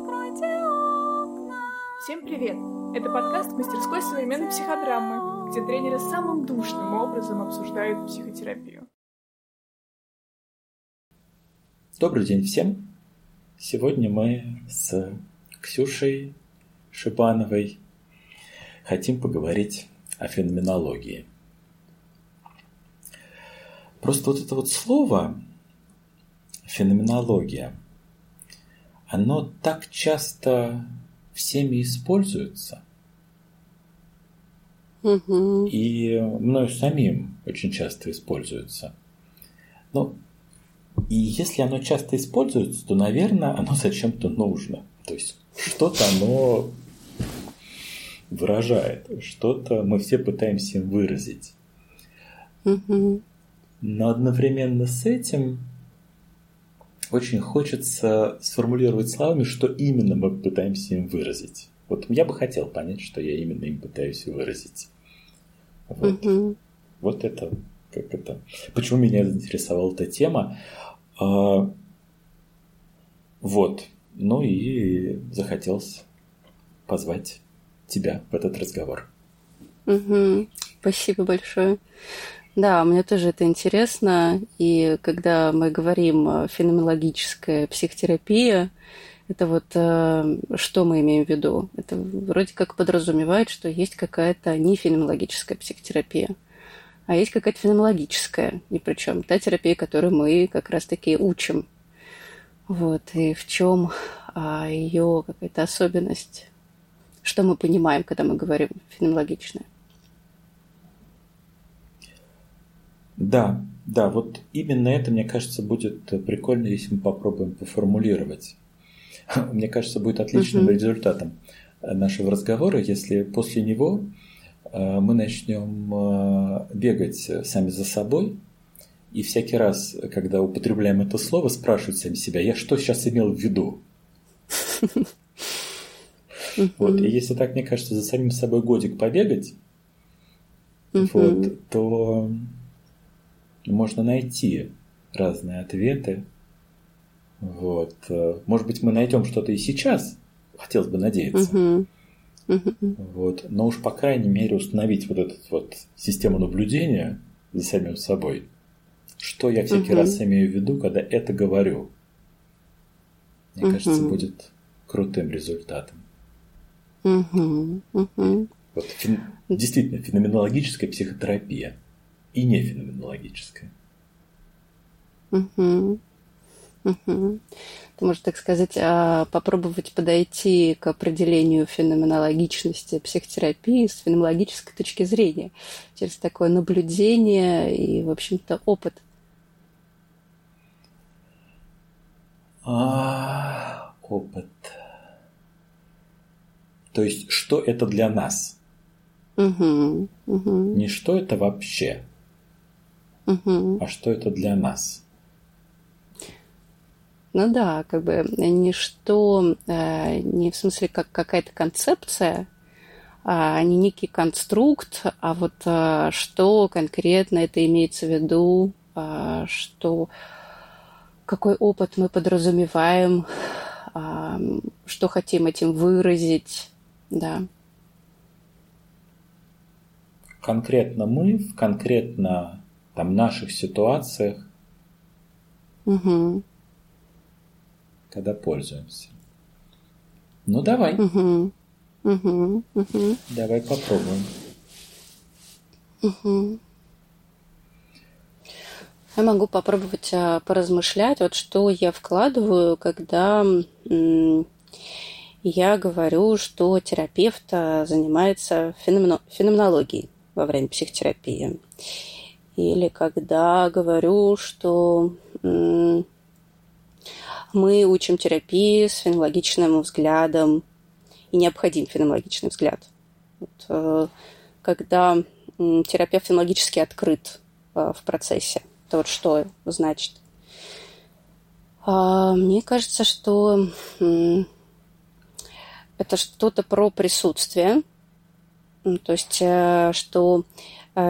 Откройте окна. Всем привет! Это подкаст мастерской современной психодрамы, где тренеры самым душным образом обсуждают психотерапию. Добрый день всем! Сегодня мы с Ксюшей Шибановой хотим поговорить о феноменологии. Просто вот это вот слово феноменология, оно так часто всеми используется. Угу. И мною самим очень часто используется. Ну, и если оно часто используется, то, наверное, оно зачем-то нужно. То есть что-то оно выражает, что-то мы все пытаемся им выразить. Угу. Но одновременно с этим очень хочется сформулировать словами, что именно мы пытаемся им выразить. Вот я бы хотел понять, что я именно им пытаюсь выразить. Вот, Угу. вот это, как это. Почему меня заинтересовала эта тема? А, вот. Ну и захотелось позвать тебя в этот разговор. Угу. Спасибо большое. Да, мне тоже это интересно. И когда мы говорим э, феноменологическая психотерапия, это вот э, что мы имеем в виду? Это вроде как подразумевает, что есть какая-то не феноменологическая психотерапия, а есть какая-то феноменологическая. И причем та терапия, которую мы как раз-таки учим. Вот. И в чем а, ее какая-то особенность? Что мы понимаем, когда мы говорим феноменологичная? Да, да, вот именно это, мне кажется, будет прикольно, если мы попробуем поформулировать. Мне кажется, будет отличным Мгм. результатом нашего разговора, если после него э, мы начнем э, бегать сами за собой, и всякий раз, когда употребляем это слово, спрашивать сами себя, я что сейчас имел в виду? Вот, и если так, мне кажется, за самим собой годик побегать, вот, то можно найти разные ответы. Вот. э, Может быть, мы найдем что-то и сейчас, хотелось бы надеяться. Мгм. Вот. Но уж, по крайней мере, установить вот эту вот систему наблюдения за самим собой. Что я всякий Мгм. раз имею в виду, когда это говорю. Мне кажется, Мгм. будет крутым результатом. Мгм. Мгм. Вот фен- действительно феноменологическая психотерапия и не феноменологическая. Мгм. Мгм. Ты можешь, так сказать, а, попробовать подойти к определению феноменологичности психотерапии с феноменологической точки зрения, через такое наблюдение и, в общем-то, опыт. А, опыт. То есть, что это для нас? Мгм. Мгм. Не что это вообще, Мгм. а что это для нас. Ну да, как бы ничто, э, не в смысле как какая-то концепция, а не некий конструкт, а вот э, что конкретно это имеется в виду, а, что какой опыт мы подразумеваем, а, что хотим этим выразить, да. Конкретно мы конкретно там наших ситуациях, Мгм. когда пользуемся. Ну давай, Мгм. Мгм. Мгм. давай попробуем. Мгм. Я могу попробовать а, поразмышлять, вот что я вкладываю, когда я говорю, что терапевт а, занимается феномено- феноменологией во время психотерапии. Или когда говорю, что мы учим терапии с феноменологичным взглядом и необходим феноменологичный взгляд. Вот, э, когда терапевт феноменологически открыт э, в процессе. Это вот что значит. А, Мне кажется, что это что-то про присутствие. То есть, э, что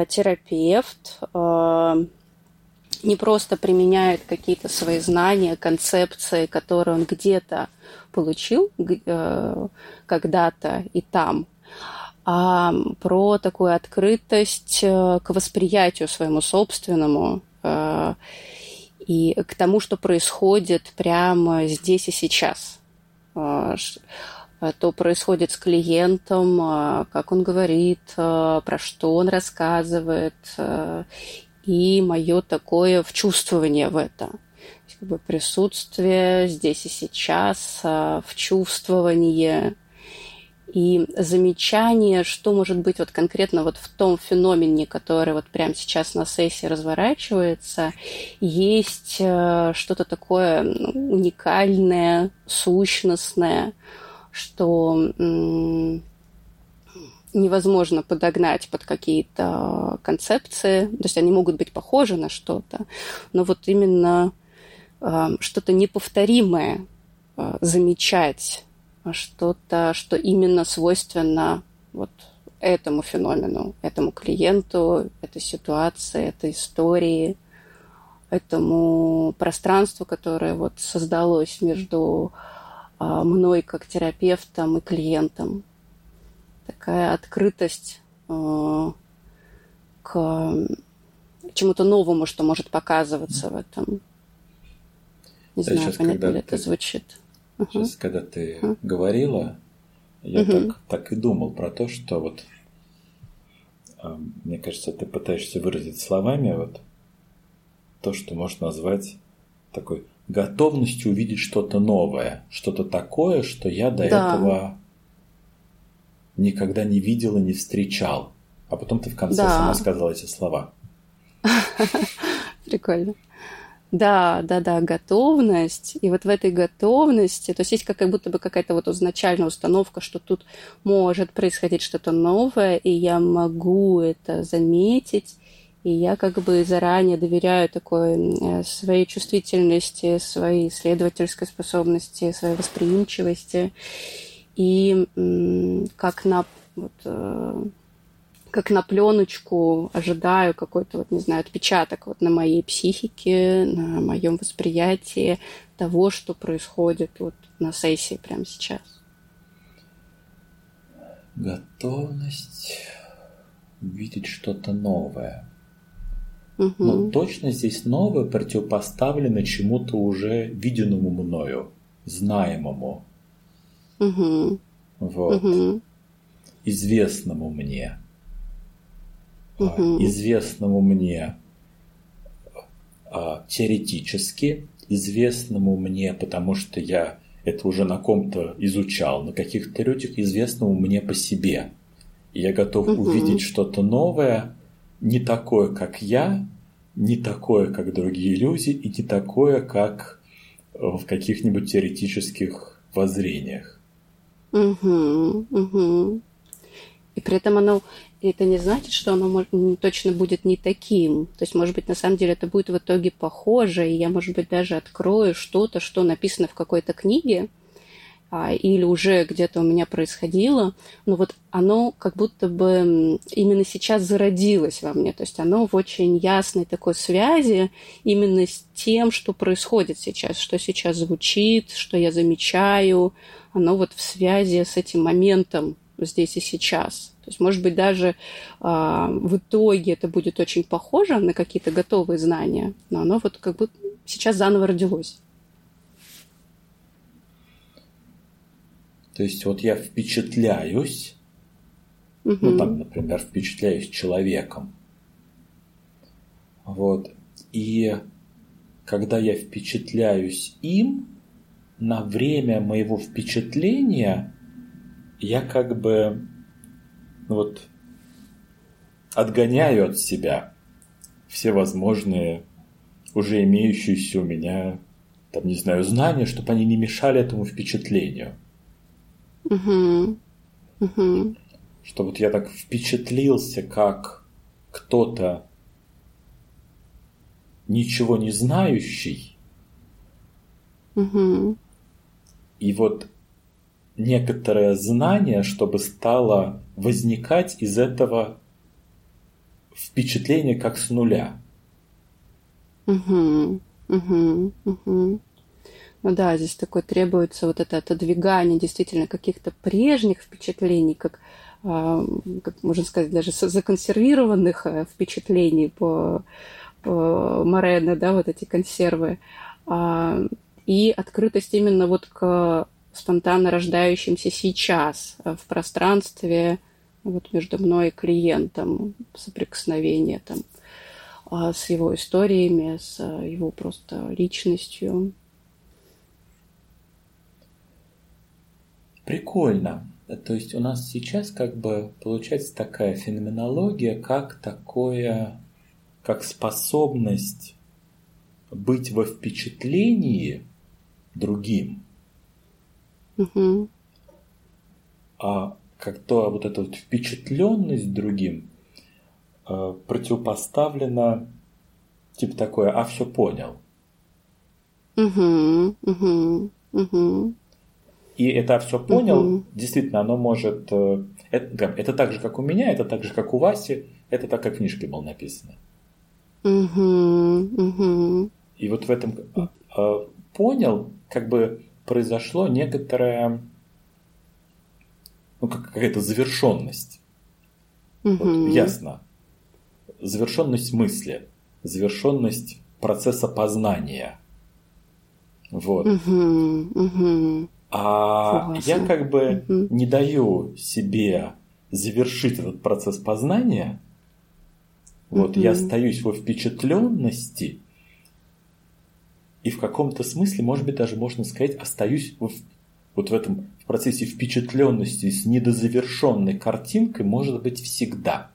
терапевт э, не просто применяет какие-то свои знания, концепции, которые он где-то получил э, когда-то и там, а про такую открытость э, к восприятию своему собственному э, и к тому, что происходит прямо здесь и сейчас. Э, то происходит с клиентом, как он говорит, про что он рассказывает, и мое такое вчувствование в это. Как бы присутствие здесь и сейчас, вчувствование – и замечание, что может быть вот конкретно вот в том феномене, который вот прямо сейчас на сессии разворачивается, есть что-то такое ну, уникальное, сущностное, что невозможно подогнать под какие-то концепции, то есть они могут быть похожи на что-то, но вот именно э, что-то неповторимое э, замечать что-то, что именно свойственно вот этому феномену, этому клиенту, этой ситуации, этой истории, этому пространству, которое вот создалось между мной как терапевтом и клиентом. Такая открытость э, к чему-то новому, что может показываться в этом. Не да, знаю, понятно ли это звучит. Сейчас, когда ты uh говорила, я uh так, так и думал про то, что вот, а, мне кажется, ты пытаешься выразить словами вот то, что можно назвать такой готовностью увидеть что-то новое, что-то такое, что я до да. этого никогда не видел и не встречал. А потом ты в конце да. сама сказала эти слова. Прикольно. Да, да, да, готовность. И вот в этой готовности, то есть есть как будто бы какая-то вот изначальная установка, что тут может происходить что-то новое, и я могу это заметить, и я как бы заранее доверяю такой э, своей чувствительности, своей исследовательской способности, своей восприимчивости. И как на вот, э, как на пленочку ожидаю какой-то, вот, не знаю, отпечаток вот на моей психике, на моем восприятии того, что происходит вот на сессии прямо сейчас. Готовность видеть что-то новое. Угу. Но точно здесь новое противопоставлено чему-то уже виденному мною, знаемому. Угу. Вот. Угу. Известному мне угу. известному мне а, теоретически, известному мне, потому что я это уже на ком-то изучал, на каких-то людях, известному мне по себе. И я готов угу. увидеть что-то новое, не такое, как я, не такое, как другие люди, и не такое, как в каких-нибудь теоретических воззрениях. Угу, угу. И при этом оно это не значит, что оно может, точно будет не таким. То есть, может быть, на самом деле это будет в итоге похоже, и я, может быть, даже открою что-то, что написано в какой-то книге, или уже где-то у меня происходило, но вот оно как будто бы именно сейчас зародилось во мне. То есть оно в очень ясной такой связи именно с тем, что происходит сейчас, что сейчас звучит, что я замечаю. Оно вот в связи с этим моментом здесь и сейчас. То есть, может быть, даже э, в итоге это будет очень похоже на какие-то готовые знания, но оно вот как бы сейчас заново родилось. То есть вот я впечатляюсь, угу. ну там, например, впечатляюсь человеком, вот, и когда я впечатляюсь им, на время моего впечатления я как бы ну вот отгоняю от себя все возможные уже имеющиеся у меня, там, не знаю, знания, чтобы они не мешали этому впечатлению. Угу. Угу. Что вот я так впечатлился, как кто-то ничего не знающий. Угу. И вот некоторое знание, чтобы стало возникать из этого впечатления как с нуля. Угу, угу, угу. Ну да, здесь такое требуется вот это отодвигание действительно каких-то прежних впечатлений, как, а, как можно сказать, даже законсервированных э, впечатлений по, по Морено, да, вот эти консервы, а, и открытость именно вот к спонтанно рождающимся сейчас э, в пространстве вот между мной и клиентом, соприкосновение там а, с его историями, с э, его просто личностью. Прикольно. То есть у нас сейчас как бы получается такая феноменология, как такое, как способность быть во впечатлении другим. Угу. А как то вот эта вот впечатленность другим э, противопоставлена типа такое, а все понял. Угу, угу, угу. И это все понял, угу. действительно, оно может... Э, это, это так же, как у меня, это так же, как у Васи, это так, как в книжке было написано. Угу, угу. И вот в этом э, понял, как бы произошло некоторое, ну, как какая-то завершенность. Угу. Вот, ясно. Завершенность мысли, завершенность процесса познания. Вот. Угу, угу. А я как бы Мгм. не даю себе завершить этот процесс познания. Вот я Мгм. остаюсь во впечатленности, и в каком-то смысле, может быть, даже можно сказать, остаюсь в- вот в этом в процессе впечатленности с недозавершенной картинкой, может быть, всегда.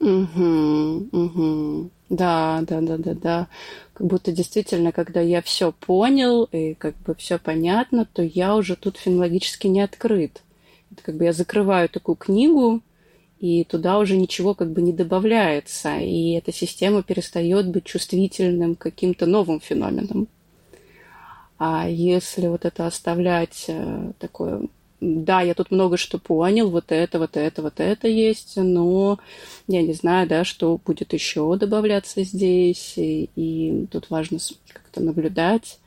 Угу, угу. Да, да, да, да, да. Как будто действительно, когда я все понял и как бы все понятно, то я уже тут фенологически не открыт. Это как бы я закрываю такую книгу, и туда уже ничего как бы не добавляется, и эта система перестает быть чувствительным к каким-то новым феноменам. А если вот это оставлять э, такое, да, я тут много что понял, вот это, вот это, вот это есть, но я не знаю, да, что будет еще добавляться здесь, и, и тут важно как-то наблюдать.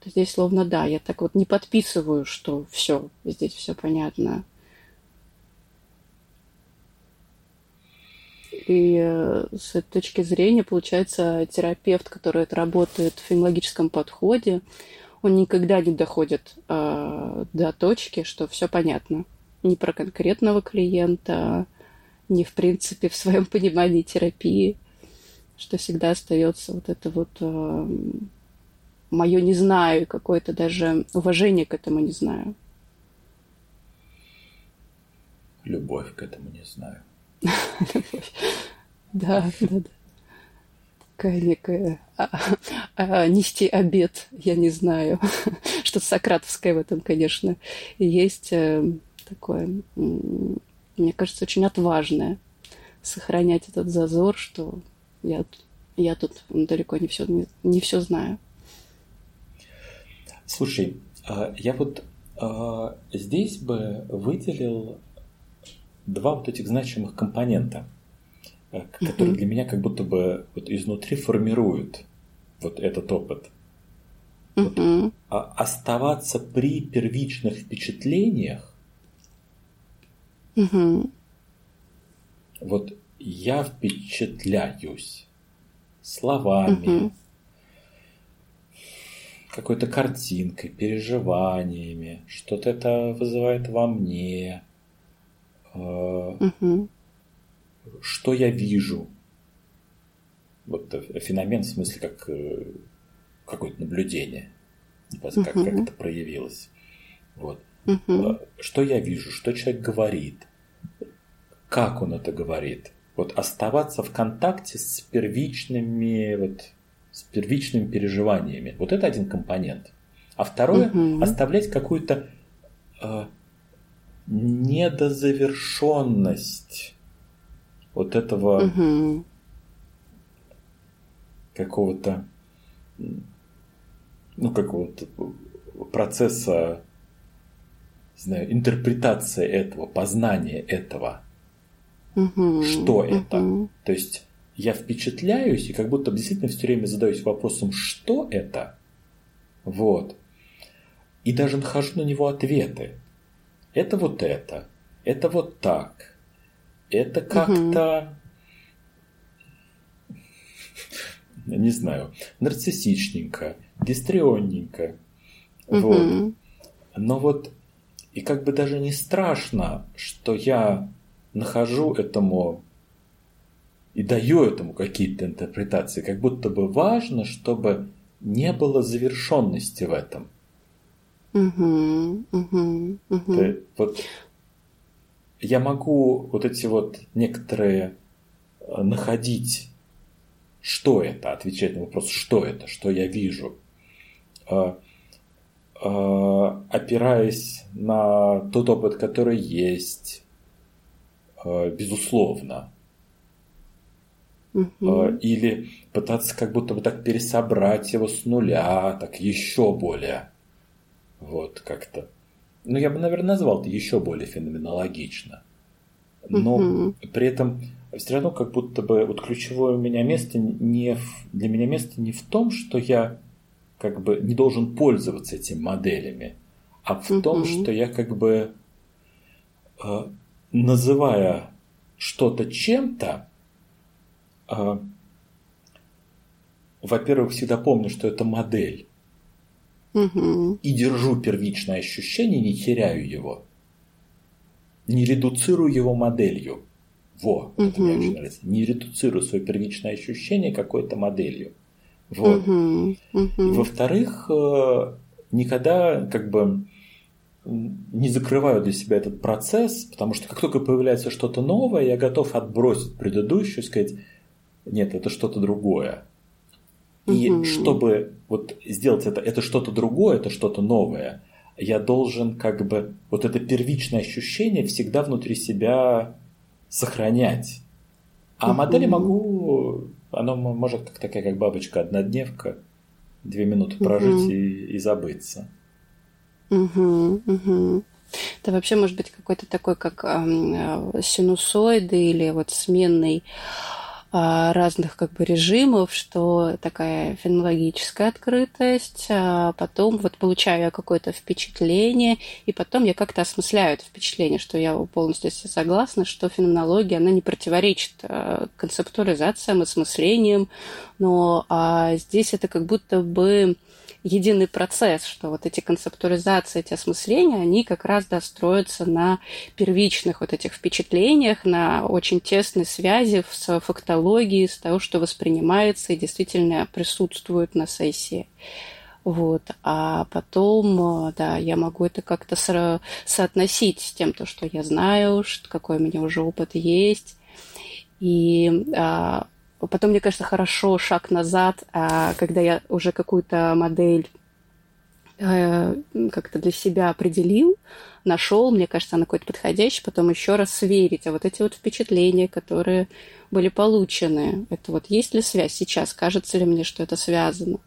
То здесь словно да, я так вот не подписываю, что все, здесь все понятно. И э, с этой точки зрения, получается, терапевт, который это работает в фенологическом подходе, он никогда не доходит э, до точки, что все понятно. Ни про конкретного клиента, ни в принципе в своем понимании терапии, что всегда остается вот это вот мое не знаю, и какое-то даже уважение к этому не знаю. Любовь к этому не знаю. Да, да, да. Такая некая а, а, нести обед, я не знаю. Что-то сократовское в этом, конечно, есть э, такое, мне кажется, очень отважное сохранять этот зазор, что я, я тут далеко не все, не, не все знаю. Слушай, а, я вот а, здесь бы выделил два вот этих значимых компонента, э, которые Мгм. для меня как будто бы вот изнутри формируют вот этот опыт. Мгм. А оставаться при первичных впечатлениях, Мгм. вот я впечатляюсь словами, Мгм. какой-то картинкой, переживаниями, что-то это вызывает во мне, Мгм. Что я вижу. Вот э, феномен в смысле как э, какое-то наблюдение, как, как Мгм. это проявилось. Вот. Э, Что я вижу, что человек говорит, как он это говорит. Вот оставаться в контакте с первичными, вот, с первичными переживаниями. Вот это один компонент. А второе, Мгм. оставлять какую-то э, недозавершенность вот этого Мгм. какого-то ну какого-то процесса не знаю, интерпретация этого, познание этого. Мгм. Что это? Мгм. То есть я впечатляюсь и как будто действительно все время задаюсь вопросом, что это? Вот. И даже нахожу на него ответы. Это вот это. Это вот так. Это как-то... Угу. Не знаю, нарциссичненько, гистрионненько. Угу. Вот. Но вот и как бы даже не страшно, что я нахожу этому и даю этому какие-то интерпретации. Как будто бы важно, чтобы не было завершенности в этом. Угу, угу, угу. Ты, вот я могу вот эти вот некоторые э, находить, что это, отвечать на вопрос, что это, что я вижу, э, э, опираясь на тот опыт, который есть, безусловно. Угу. Или пытаться как будто бы так пересобрать его с нуля, так еще более. Вот как-то. Ну, я бы, наверное, назвал это еще более феноменологично. Но угу. при этом все равно как будто бы вот ключевое у меня место не в, для меня место не в том, что я как бы не должен пользоваться этими моделями, а в угу. том, что я как бы э, называя что-то чем-то, э, во-первых, всегда помню, что это модель. Угу. И держу первичное ощущение, не теряю его. Не редуцирую его моделью. Во, угу. это мне очень нравится. Не редуцирую свое первичное ощущение какой-то моделью. Вот. Угу. Угу. Во-вторых, э, никогда как бы не закрываю для себя этот процесс, потому что как только появляется что-то новое, я готов отбросить предыдущую и сказать, нет, это что-то другое. И угу. чтобы вот сделать это, это что-то другое, это что-то новое, я должен как бы вот это первичное ощущение всегда внутри себя сохранять. А угу. модели могу, оно может как такая, как бабочка, однодневка, две минуты прожить угу. и, и забыться. Угу, угу. Это вообще может быть какой-то такой, как э, синусоиды или вот сменный разных как бы режимов, что такая фенологическая открытость, а потом вот получаю я какое-то впечатление, и потом я как-то осмысляю это впечатление, что я полностью согласна, что феноменология, она не противоречит а, концептуализациям, осмыслениям, но а здесь это как будто бы единый процесс, что вот эти концептуализации, эти осмысления, они как раз достроятся на первичных вот этих впечатлениях, на очень тесной связи с фактологией, с того, что воспринимается и действительно присутствует на сессии. Вот. А потом, да, я могу это как-то со- соотносить с тем, то, что я знаю, что, какой у меня уже опыт есть. И а, Потом, мне кажется, хорошо шаг назад, а, когда я уже какую-то модель э, как-то для себя определил, нашел, мне кажется, она какой-то подходящий, потом еще раз сверить, а вот эти вот впечатления, которые были получены, это вот есть ли связь сейчас, кажется ли мне, что это связано.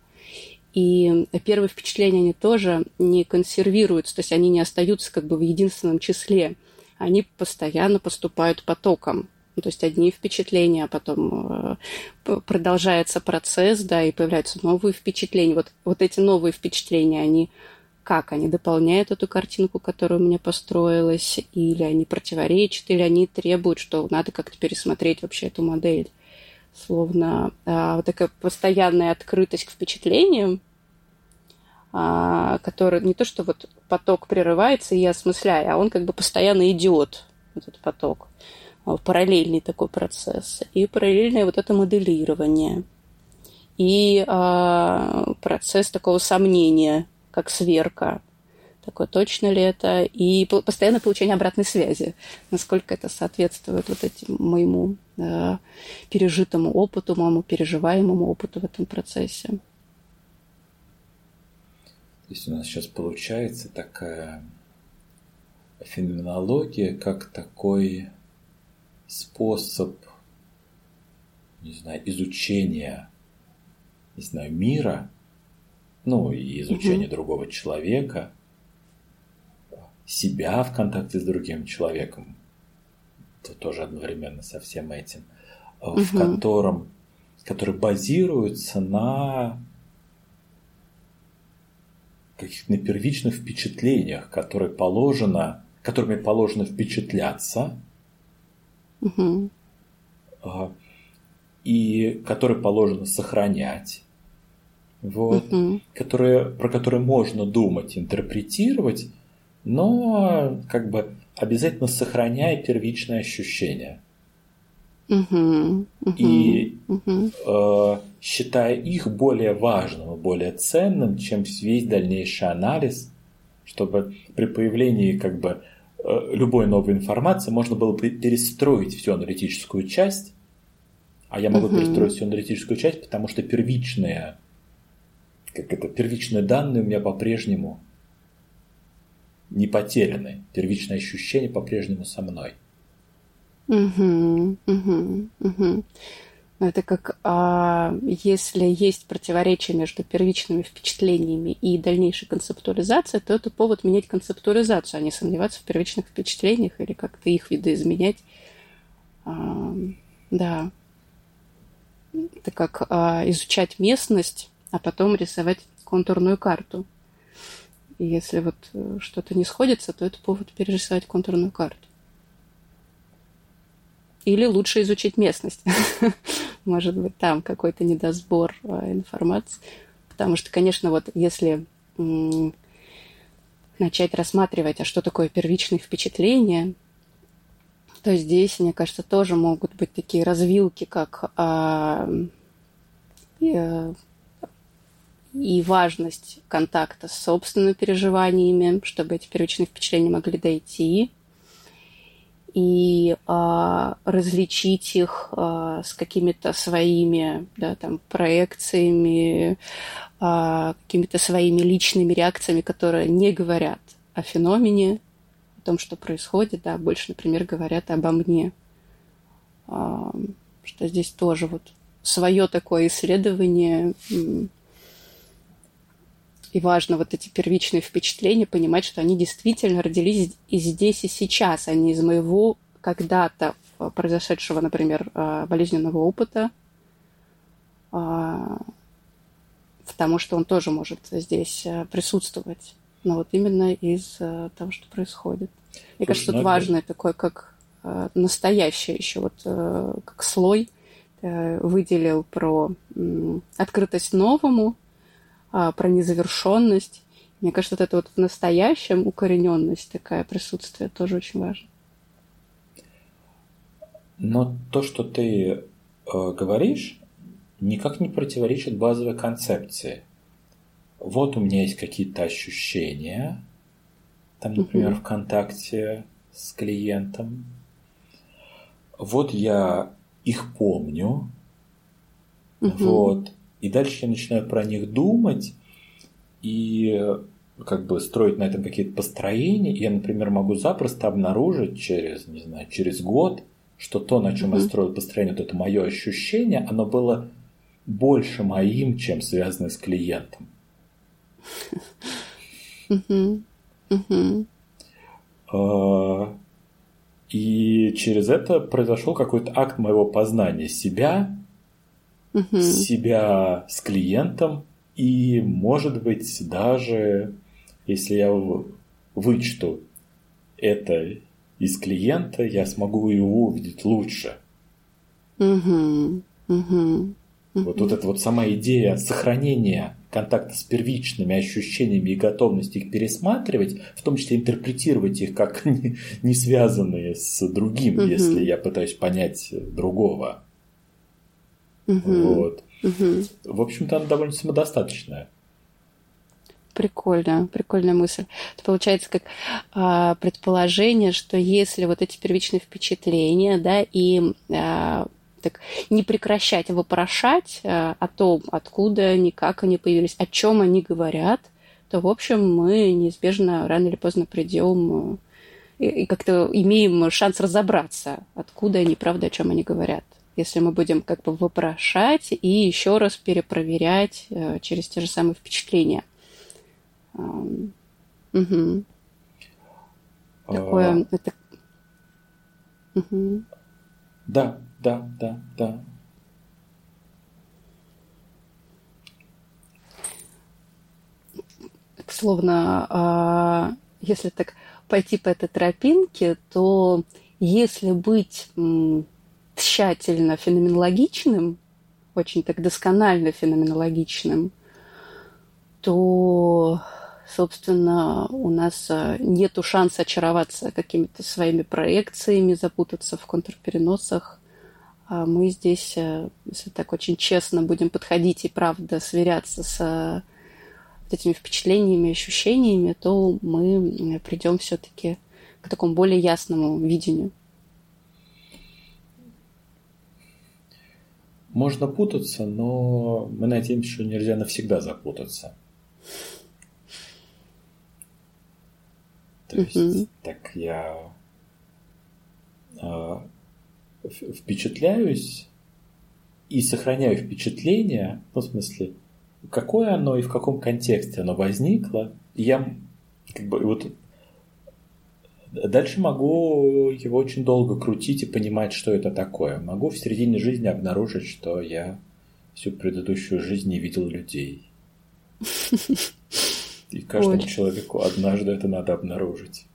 И первые впечатления, они тоже не консервируются, то есть они не остаются как бы в единственном числе, они постоянно поступают потоком. Ну, то есть одни впечатления, а потом э, продолжается процесс, да, и появляются новые впечатления. Вот, вот эти новые впечатления, они как? Они дополняют эту картинку, которая у меня построилась, или они противоречат, или они требуют, что надо как-то пересмотреть вообще эту модель. Словно а, вот такая постоянная открытость к впечатлениям, а, который не то, что вот поток прерывается, и я осмысляю, а он как бы постоянно идет, этот поток. Параллельный такой процесс, и параллельное вот это моделирование, и а, процесс такого сомнения, как сверка, такое точно ли это, и постоянное получение обратной связи, насколько это соответствует вот этим моему да, пережитому опыту, моему переживаемому опыту в этом процессе. То есть у нас сейчас получается такая феноменология, как такой способ, не знаю, изучения, не знаю, мира, ну и изучения угу. другого человека, себя в контакте с другим человеком, то тоже одновременно со всем этим. угу. в котором, который базируется на каких-то на первичных впечатлениях, которые положено, которыми положено впечатляться, угу. и которые положено сохранять, вот, угу. которые, про которые можно думать, интерпретировать, но как бы обязательно сохраняя первичное ощущение. Угу, угу, и угу. Э, считая их более важным более ценным, чем весь дальнейший анализ, чтобы при появлении как бы любой новой информации можно было перестроить всю аналитическую часть, а я могу угу. перестроить всю аналитическую часть, потому что первичные, как это, первичные данные у меня по-прежнему не потеряны, первичные ощущения по-прежнему со мной. Угу, угу, угу. Это как а, если есть противоречие между первичными впечатлениями и дальнейшей концептуализацией, то это повод менять концептуализацию, а не сомневаться в первичных впечатлениях или как-то их видоизменять. А, да. Это как а, изучать местность, а потом рисовать контурную карту. И если вот э, что-то не сходится, то это повод перерисовать контурную карту. Или лучше изучить местность. Может быть, там какой-то недосбор а, информации. Потому что, конечно, вот если начать рассматривать, а что такое первичные впечатления, то здесь, мне кажется, тоже могут быть такие развилки, как а, и, э, и важность контакта с собственными переживаниями, чтобы эти первичные впечатления могли дойти, и а, различить их а, с какими-то своими да, там, проекциями, а, какими-то своими личными реакциями, которые не говорят о феномене, о том, что происходит, да, больше, например, говорят обо мне. А, что здесь тоже вот свое такое исследование и важно вот эти первичные впечатления, понимать, что они действительно родились и здесь, и сейчас, а не из моего когда-то произошедшего, например, а, болезненного опыта, а, потому что он тоже может здесь а, присутствовать. Но вот именно из того, что происходит. Мне кажется, тут важное такое, как настоящее еще, вот как слой выделил про открытость новому, про незавершенность. Мне кажется, вот это вот в настоящем укорененность такая присутствие тоже очень важно. Но то, что ты э, говоришь, никак не противоречит базовой концепции. Вот у меня есть какие-то ощущения, там, например, угу. в контакте с клиентом. Вот я их помню. Угу. Вот и дальше я начинаю про них думать и как бы строить на этом какие-то построения. Я, например, могу запросто обнаружить через, не знаю, через год, что то, на чем mm-hmm. я строил построение, вот это мое ощущение, оно было больше моим, чем связано с клиентом. Mm-hmm. Mm-hmm. И через это произошел какой-то акт моего познания себя, угу. себя с клиентом, и, может быть, даже если я вычту это из клиента, я смогу его увидеть лучше. Угу. Угу. Вот, вот эта вот сама идея сохранения контакта с первичными ощущениями и готовности их пересматривать, в том числе интерпретировать их как не, не связанные с другим, угу. если я пытаюсь понять другого. Угу. Вот. Угу. В общем-то, она довольно самодостаточная. Прикольно, прикольная мысль. Это получается как а, предположение, что если вот эти первичные впечатления, да, и а, так не прекращать вопрошать а, о том, откуда они, как они появились, о чем они говорят, то, в общем, мы неизбежно рано или поздно придем и, и как-то имеем шанс разобраться, откуда они, правда, о чем они говорят если мы будем как бы вопрошать и еще раз перепроверять э, через те же самые впечатления. Угу. Такое... А... Это... Угу. Да, да, да, да. Словно, а, если так пойти по этой тропинке, то если быть тщательно феноменологичным, очень так досконально феноменологичным, то, собственно, у нас а, нет шанса очароваться какими-то своими проекциями, запутаться в контрпереносах. А мы здесь, э, если так очень честно будем подходить и правда сверяться с этими впечатлениями, ощущениями, то мы придем все-таки к такому более ясному видению. Можно путаться, но мы надеемся, что нельзя навсегда запутаться. То есть, так я э, впечатляюсь и сохраняю впечатление, ну, в смысле, какое оно и в каком контексте оно возникло. я как бы вот дальше могу его очень долго крутить и понимать, что это такое. Могу в середине жизни обнаружить, что я всю предыдущую жизнь не видел людей. И каждому Ой. человеку однажды это надо обнаружить.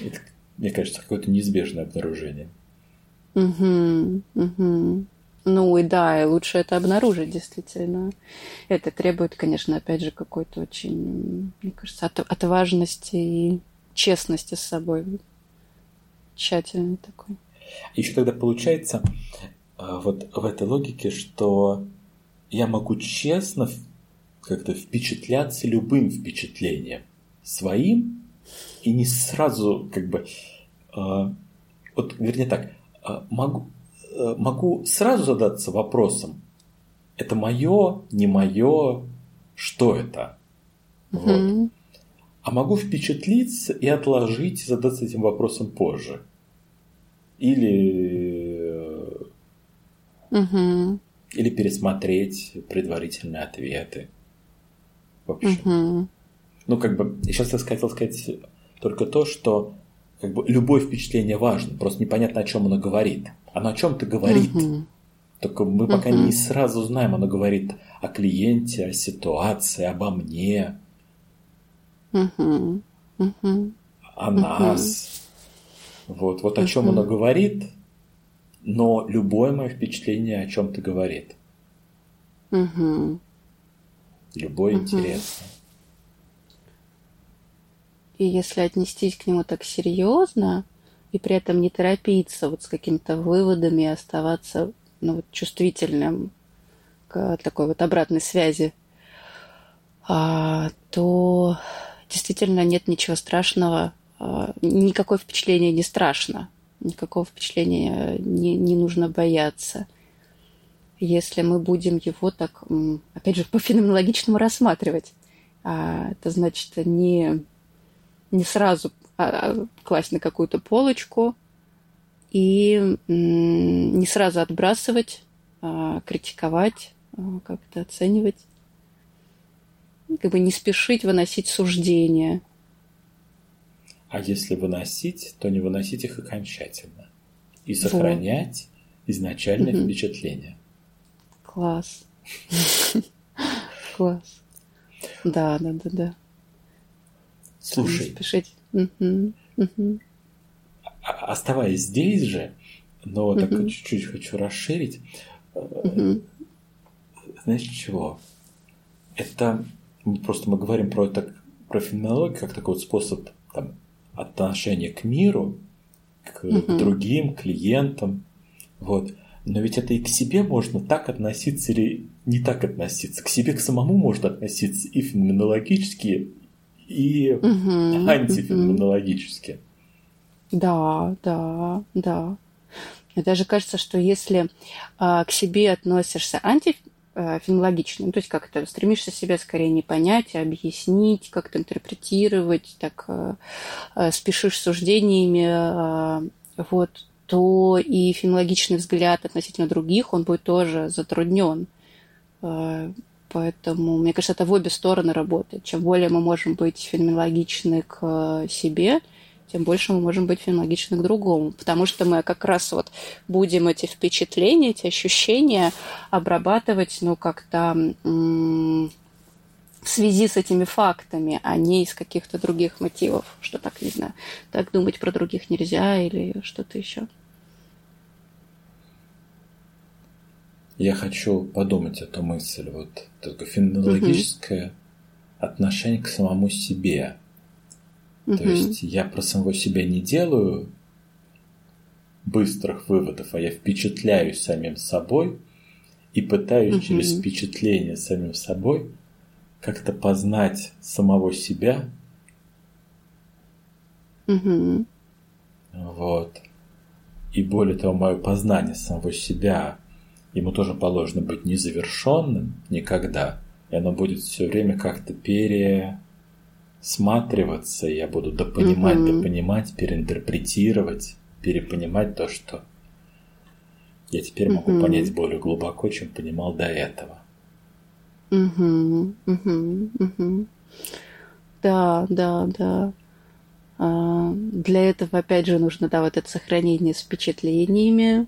Это, мне кажется, какое-то неизбежное обнаружение. Ну и да, и лучше это обнаружить, действительно. Это требует, конечно, опять же, какой-то очень, мне кажется, от, отважности и честности с собой. Тщательный такой. Еще тогда получается а, вот в этой логике, что я могу честно как-то впечатляться любым впечатлением своим и не сразу как бы э, вот вернее так э, могу э, могу сразу задаться вопросом это мое не мое что это mm-hmm. вот. а могу впечатлиться и отложить задаться этим вопросом позже или mm-hmm. или пересмотреть предварительные ответы в общем. Угу. Ну, как бы, сейчас я хотел сказать только то, что как бы любое впечатление важно, просто непонятно, о чем оно говорит. Оно о чем-то говорит. Угу. Только мы пока угу. не сразу знаем, оно говорит о клиенте, о ситуации, обо мне, угу. Угу. о нас. Вот, вот о чем оно говорит, но любое мое впечатление о чем-то говорит. Угу. Любой угу. интересно. И если отнестись к нему так серьезно, и при этом не торопиться вот с какими-то выводами и оставаться ну, вот, чувствительным к такой вот обратной связи, а, то действительно нет ничего страшного, а, никакое впечатление не страшно, никакого впечатления не, не нужно бояться если мы будем его так, опять же, по-феноменологичному рассматривать. А, это значит не, не сразу а, а класть на какую-то полочку и не сразу отбрасывать, а, критиковать, а, как-то оценивать. Как бы не спешить выносить суждения. А если выносить, то не выносить их окончательно. И сохранять вот. изначальное угу. впечатление. Класс. Класс. Да, да, да, да. Слушай. Спешить. Угу. Угу. Оставаясь здесь же, но так чуть-чуть хочу расширить. Угу. Знаешь чего? Это просто мы говорим про это про феноменологию как такой вот способ там, отношения к миру, к угу. другим клиентам. Вот. Но ведь это и к себе можно так относиться или не так относиться. К себе к самому можно относиться и феноменологически, и угу, антифеноменологически. Да, да, да. Мне даже кажется, что если а, к себе относишься антифеноменологично, ну, то есть как то стремишься себя скорее не понять, а объяснить, как-то интерпретировать, так а, а, спешишь суждениями, а, вот, то и фенологичный взгляд относительно других, он будет тоже затруднен. Э, Поэтому, мне кажется, это в обе стороны работает. Чем более мы можем быть феноменологичны к э, себе, тем больше мы можем быть феноменологичны к другому. Потому что мы как раз вот будем эти впечатления, эти ощущения обрабатывать, ну, как-то в связи с этими фактами, а не из каких-то других мотивов, что так, не знаю, так думать про других нельзя или что-то еще. Я хочу подумать эту мысль, вот такое феноменологическое угу. отношение к самому себе. Угу. То есть я про самого себя не делаю быстрых выводов, а я впечатляюсь самим собой и пытаюсь угу. через впечатление самим собой как-то познать самого себя. Угу. Вот. И более того, мое познание самого себя ему тоже положено быть незавершенным никогда, и оно будет все время как-то пересматриваться, и я буду допонимать, угу. допонимать, переинтерпретировать, перепонимать то, что я теперь могу угу. понять более глубоко, чем понимал до этого. Угу, угу, угу. Да, да, да. А, для этого, опять же, нужно, да, вот это сохранение с впечатлениями,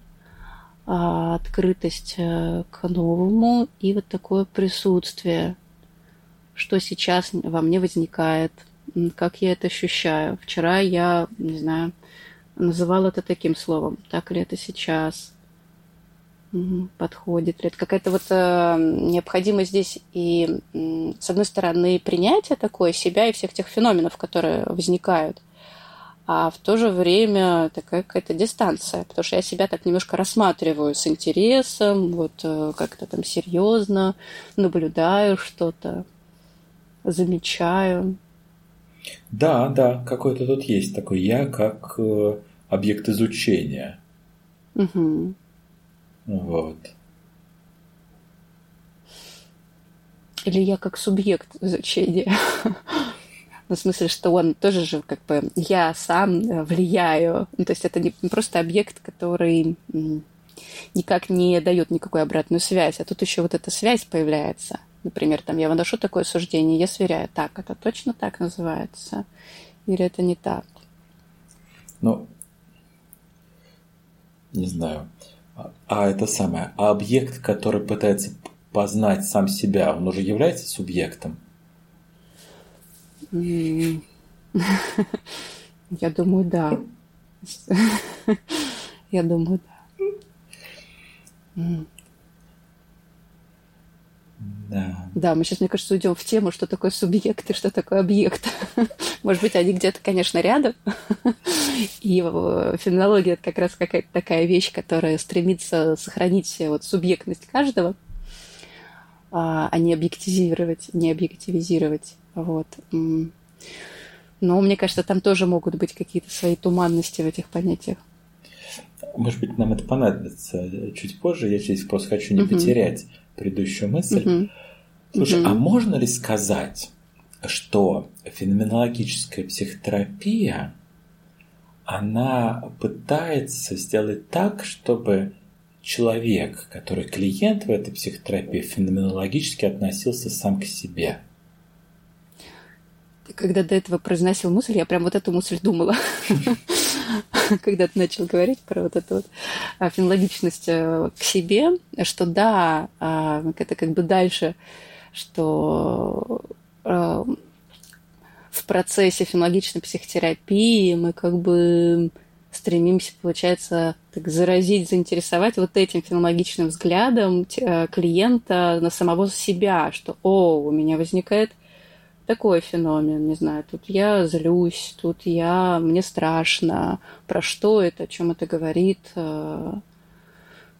открытость э, к новому и вот такое присутствие, что сейчас во мне возникает, как я это ощущаю. Вчера я, не знаю, называла это таким словом, так ли это сейчас, подходит ли это. Какая-то вот э, необходимость здесь и, с одной стороны, принятие такое себя и всех тех феноменов, которые возникают – а в то же время такая какая-то дистанция, потому что я себя так немножко рассматриваю с интересом, вот э, как-то там серьезно наблюдаю что-то, замечаю. Да, да, какой-то тут есть такой я как э, объект изучения. Угу. Вот. Или я как субъект изучения. Ну, в смысле, что он тоже же как бы я сам э, влияю. Ну, то есть это не просто объект, который никак не дает никакой обратную связь, а тут еще вот эта связь появляется. Например, там я выношу такое суждение, я сверяю, так, это точно так называется, или это не так? Ну, не знаю. А, а это самое, а объект, который пытается познать сам себя, он уже является субъектом? Я думаю, да. Я думаю, да. Да. Да, мы сейчас, мне кажется, уйдем в тему, что такое субъект и что такое объект. Может быть, они где-то, конечно, рядом. И феноменология – это как раз какая-то такая вещь, которая стремится сохранить вот субъектность каждого, а, а не объективизировать, не объективизировать. Вот. Но мне кажется, там тоже могут быть какие-то свои туманности в этих понятиях. Может быть, нам это понадобится чуть позже. Я здесь просто хочу не uh-huh. потерять предыдущую мысль. Uh-huh. Слушай, uh-huh. а можно ли сказать, что феноменологическая психотерапия, она пытается сделать так, чтобы человек, который клиент в этой психотерапии, феноменологически относился сам к себе? Когда до этого произносил мысль, я прям вот эту мысль думала. Когда ты начал говорить про вот эту вот а, фенологичность э, к себе, что да, а, это как бы дальше, что э, в процессе фенологичной психотерапии мы как бы стремимся, получается, так заразить, заинтересовать вот этим фенологичным взглядом э, клиента на самого себя, что, о, у меня возникает такой феномен, не знаю, тут я злюсь, тут я, мне страшно, про что это, о чем это говорит, э,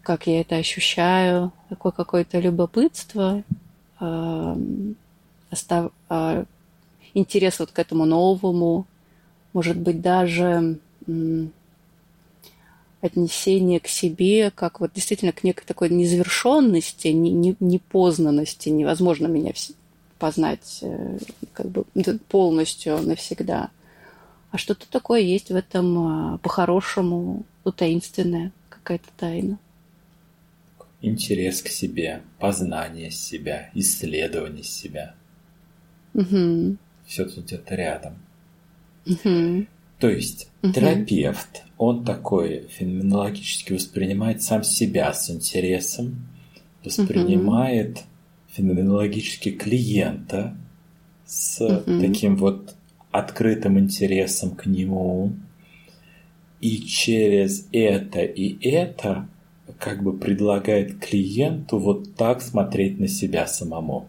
как я это ощущаю, такое какое-то любопытство, э, остав... Э, интерес вот к этому новому, может быть, даже отнесение к себе, как вот действительно к некой такой незавершенности, непознанности, невозможно меня познать э, как бы полностью навсегда. А что-то такое есть в этом а, по-хорошему, ну, таинственное, какая-то тайна. интерес к себе, познание себя, исследование себя. Угу. Все тут где-то рядом. Угу. То есть Мгм. терапевт, он такой феноменологически воспринимает сам себя с интересом, воспринимает феноменологически клиента с Мгм. таким вот открытым интересом к нему. И через это и это как бы предлагает клиенту вот так смотреть на себя самому.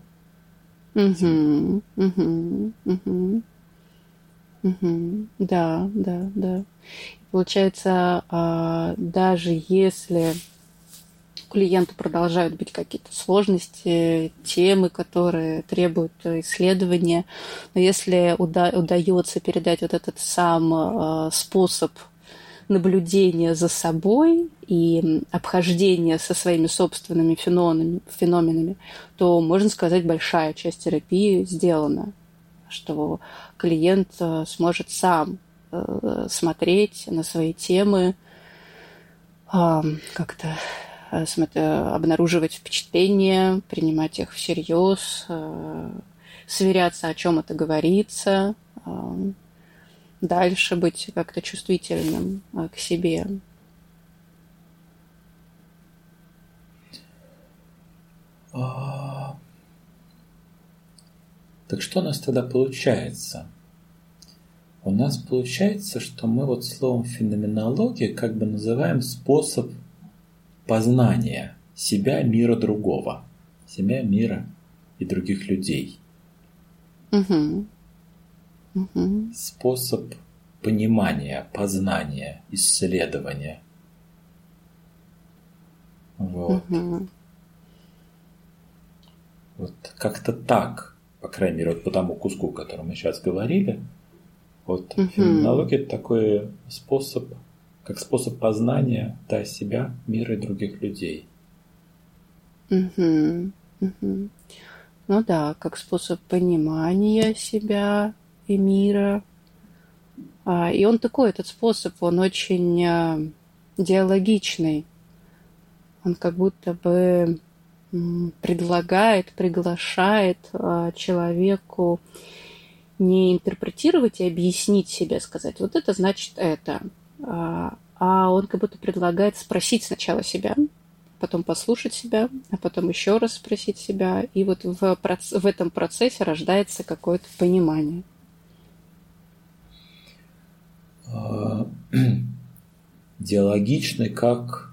Угу, угу, угу. Угу. Да, да, да. Получается, а, даже если у клиента продолжают быть какие-то сложности, темы, которые требуют исследования, но если уда- удается передать вот этот сам а, способ наблюдения за собой и обхождения со своими собственными феноменами, феноменами, то, можно сказать, большая часть терапии сделана, что клиент э, сможет сам э, смотреть на свои темы, как-то э, э, обнаруживать впечатления, принимать их всерьез, э, сверяться, о чем это говорится, а, дальше быть как-то чувствительным э, к себе. А, Так что у нас тогда получается? У нас получается, что мы вот словом феноменология как бы называем способ познания себя, мира другого, себя, мира и других людей. Мгм. Мгм. Способ понимания, познания, исследования. Вот. Мгм. Вот как-то так, по крайней мере, вот по тому куску, о котором мы сейчас говорили, вот Мгм. феноменология это такой способ, как способ познания да, себя, мира и других людей. Мгм. Мгм. Ну да, как способ понимания себя и мира. А, И он такой, этот способ, он очень а, диалогичный. Он как будто бы предлагает, приглашает а, человеку не интерпретировать и объяснить себе, сказать, вот это значит это. А а он как будто предлагает спросить сначала себя, потом послушать себя, а потом еще раз спросить себя. И вот в, в этом процессе рождается какое-то понимание. А, Диалогичный как,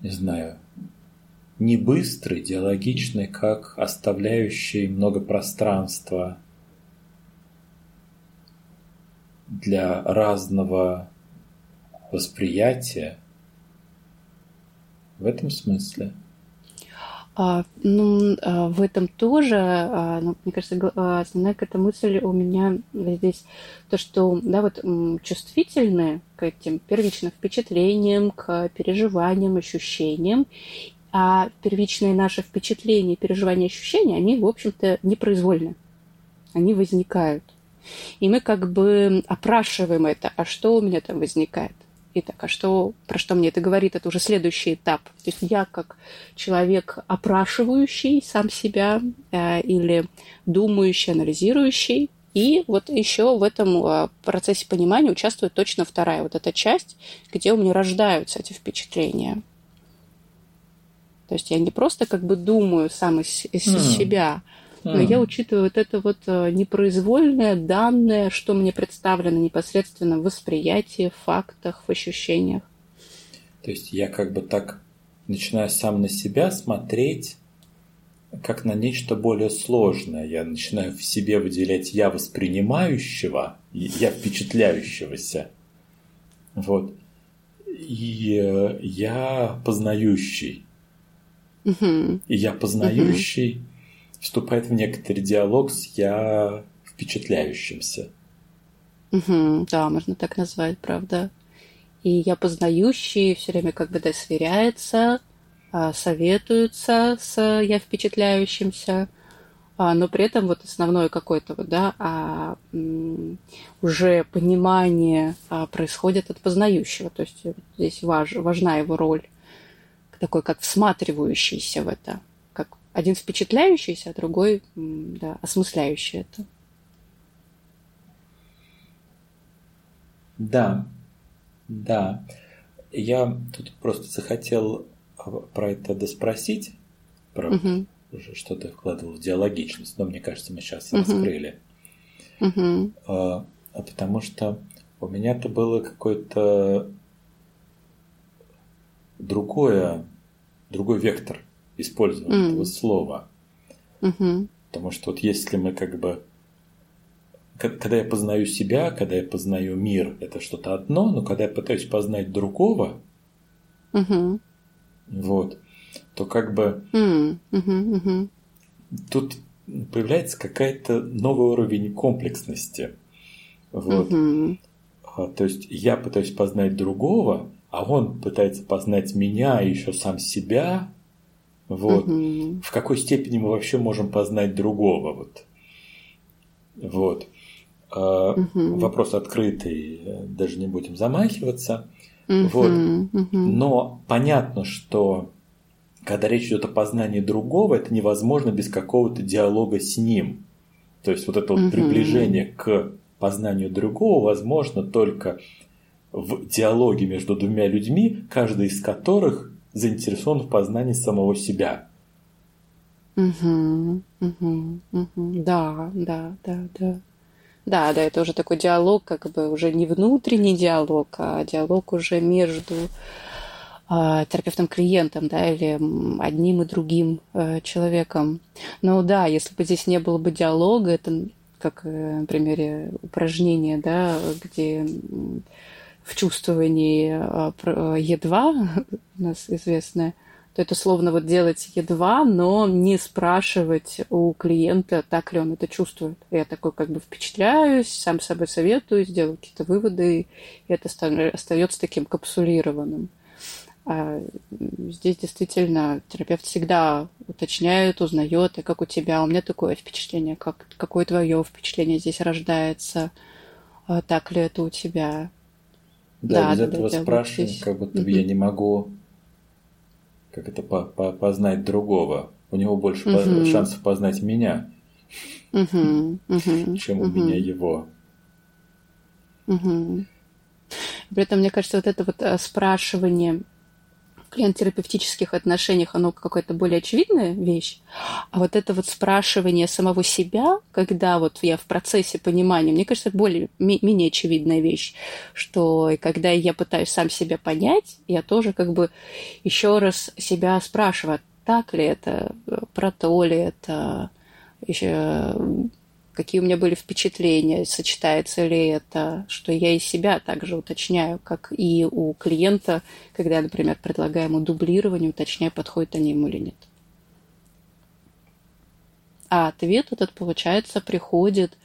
не знаю, не быстрый, диалогичный как оставляющий много пространства для разного восприятия. В этом смысле. А, ну, а, в этом тоже, а, ну, мне кажется, а, основная какая-то мысль у меня здесь то, что, да, вот чувствительны к этим первичным впечатлениям, к переживаниям, ощущениям, а первичные наши впечатления, переживания, ощущения, они, в общем-то, непроизвольны. Они возникают. И мы как бы опрашиваем это, а что у меня там возникает? Итак, а что, про что мне это говорит? Это уже следующий этап. То есть я как человек, опрашивающий сам себя э, или думающий, анализирующий, и вот еще в этом э, процессе понимания участвует точно вторая вот эта часть, где у меня рождаются эти впечатления. То есть я не просто как бы думаю сам из, из Мгм. себя, но я учитываю вот это вот э, непроизвольное данное, что мне представлено непосредственно в восприятии, в фактах, в ощущениях. То есть я как бы так начинаю сам на себя смотреть как на нечто более сложное. Я начинаю в себе выделять я воспринимающего, я впечатляющегося. Вот. И э, я познающий. И я познающий вступает в некоторый диалог с я впечатляющимся. Мгм. Да, можно так назвать, правда. И я познающий все время как бы да, сверяется, а, советуется с я впечатляющимся, а, но при этом вот основное какое-то вот, да, а, уже понимание а, происходит от познающего, то есть здесь важ- важна его роль, такой как всматривающийся в это. Один впечатляющийся, а другой да, осмысляющий это. Да, да. Я тут просто захотел а, про это доспросить, про угу. что ты вкладывал в диалогичность, но мне кажется, мы сейчас угу. раскрыли. Угу. А, потому что у меня-то было какое-то другое, другой вектор использования mm. этого слова. Mm-hmm. Потому что вот если мы как бы когда я познаю себя, когда я познаю мир, это что-то одно, но когда я пытаюсь познать другого, угу. вот, то как бы угу, угу. тут появляется какая-то новый уровень комплексности. Вот. Угу. То есть я пытаюсь познать другого, а он пытается познать меня и еще сам себя. Вот. Угу. В какой степени мы вообще можем познать другого? Вот. Вот. Угу. Вопрос открытый, э, даже не будем замахиваться. Угу, вот. угу. Но понятно, что когда речь идет о познании другого, это невозможно без какого-то диалога с ним. То есть вот это вот угу. приближение к познанию другого возможно только в диалоге между двумя людьми, каждый из которых заинтересован в познании самого себя. Угу, угу, угу. Да, да, да, да. Да, да, это уже такой диалог, как бы уже не внутренний диалог, а диалог уже между э, терапевтом-клиентом, да, или одним и другим э, человеком. Но да, если бы здесь не было бы диалога, это как э, на примере упражнения, да, где в чувствовании э, Е2 у нас известное, то это словно вот делать Е2, но не спрашивать у клиента, так ли он это чувствует. Я такой как бы впечатляюсь, сам собой советую, делаю какие-то выводы, и это остается таким капсулированным. А здесь действительно терапевт всегда уточняет, узнает, и как у тебя, у меня такое впечатление, как, какое твое впечатление здесь рождается, а так ли это у тебя. Да, да без да, этого да, спрашиваем, здесь... как будто бы я не могу как это по -по познать другого. У него больше угу. шансов познать меня, угу. Угу. чем у угу. меня его. Угу. При этом, мне кажется, вот это вот э, спрашивание клиент-терапевтических отношениях, оно какая-то более очевидная вещь. А вот это вот спрашивание самого себя, когда вот я в процессе понимания, мне кажется, более, менее очевидная вещь, что когда я пытаюсь сам себя понять, я тоже как бы еще раз себя спрашиваю, так ли это, про то ли это, еще какие у меня были впечатления, сочетается ли это, что я и себя также уточняю, как и у клиента, когда я, например, предлагаю ему дублирование, уточняю, подходит они ему или нет. А ответ этот, получается, приходит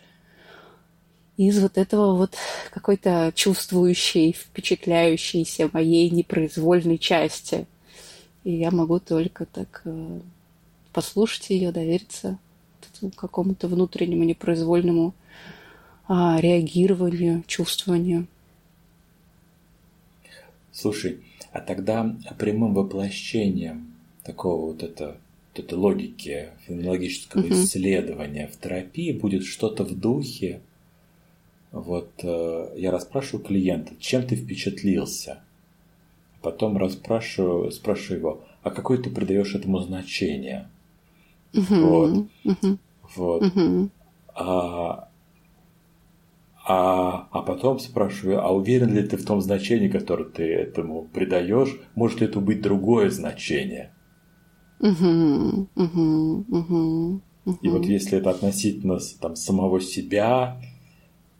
из вот этого вот какой-то чувствующей, впечатляющейся моей непроизвольной части. И я могу только так э, послушать ее, довериться какому-то внутреннему непроизвольному а, реагированию, чувствованию. Слушай, а тогда прямым воплощением такого вот это, вот этой логики феноменологического uh-huh. исследования в терапии будет что-то в духе. Вот э, я расспрашиваю клиента, чем ты впечатлился? Потом расспрашиваю, спрашиваю его, а какое ты придаешь этому значение? Uh-huh. Вот. Uh-huh. Вот. Угу. А, а, а потом спрашиваю, а уверен ли ты в том значении, которое ты этому придаешь? Может ли это быть другое значение? Угу, угу, угу, угу. И вот если это относительно там, самого себя,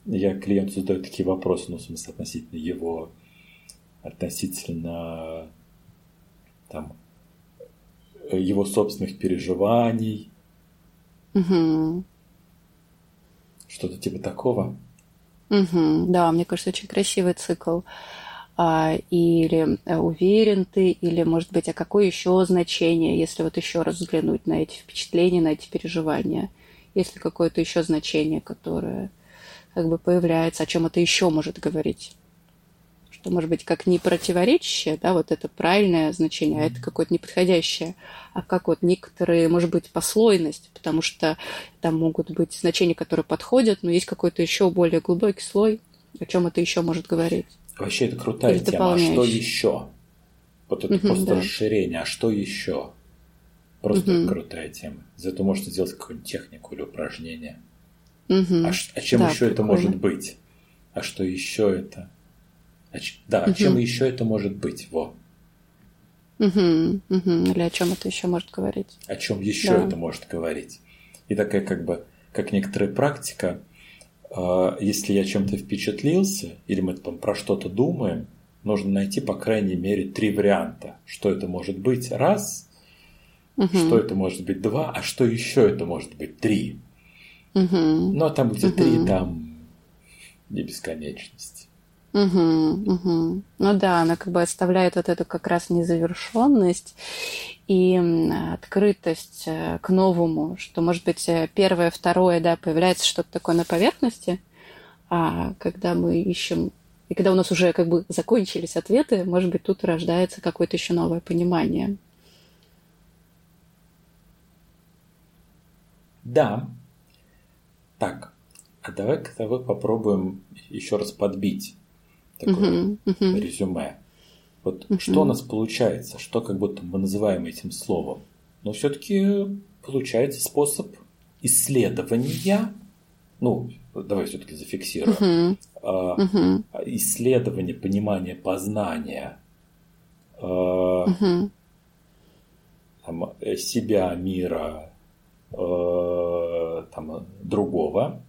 я клиенту задаю такие вопросы, ну, в смысле, относительно его, относительно там, его собственных переживаний, Угу. Что-то типа такого. Угу. Да, мне кажется, очень красивый цикл. А, или э, уверен ты, или, может быть, а какое еще значение, если вот еще раз взглянуть на эти впечатления, на эти переживания, есть ли какое-то еще значение, которое как бы появляется, о чем это еще может говорить? Что, может быть, как не противоречащее, да, вот это правильное значение, а это какое-то неподходящее, а как вот некоторые, может быть, послойность, потому что там могут быть значения, которые подходят, но есть какой-то еще более глубокий слой, о чем это еще может говорить. Вообще это крутая Или тема. А что еще? Вот это Мгм, просто да. расширение. А что еще? Просто Мгм. крутая тема. За это можно сделать какую-нибудь технику или упражнение. Мгм. А, а чем Да, еще это прикольно. может быть? А что еще это? А да, а Мгм. чем еще это может быть? Во. Мгм, мгм. Или о чем это еще может говорить? О чем еще Да. это может говорить? И такая как бы, как некоторая практика, э, если я чем-то впечатлился, или мы там про что-то думаем, нужно найти, по крайней мере, три варианта. Что это может быть? Раз. Мгм. Что это может быть? Два. А что еще это может быть? Три. Ну, а там, где Мгм. три, там не бесконечность. Мгм, мгм. Ну да, она как бы оставляет вот эту как раз незавершенность и открытость э, к новому, что, может быть, э, первое, второе, да, появляется что-то такое на поверхности, а когда мы ищем, и когда у нас уже как бы закончились ответы, может быть, тут рождается какое-то еще новое понимание. Да. Так, а давай к тобой попробуем еще раз подбить такое мгм. резюме. Вот Мгм. что у нас получается, что как будто мы называем этим словом. Но все-таки получается способ исследования. Ну, давай все-таки зафиксируем. А, мгм, исследование, понимание, познание а, мгм, там, э, себя, мира, э, там, другого.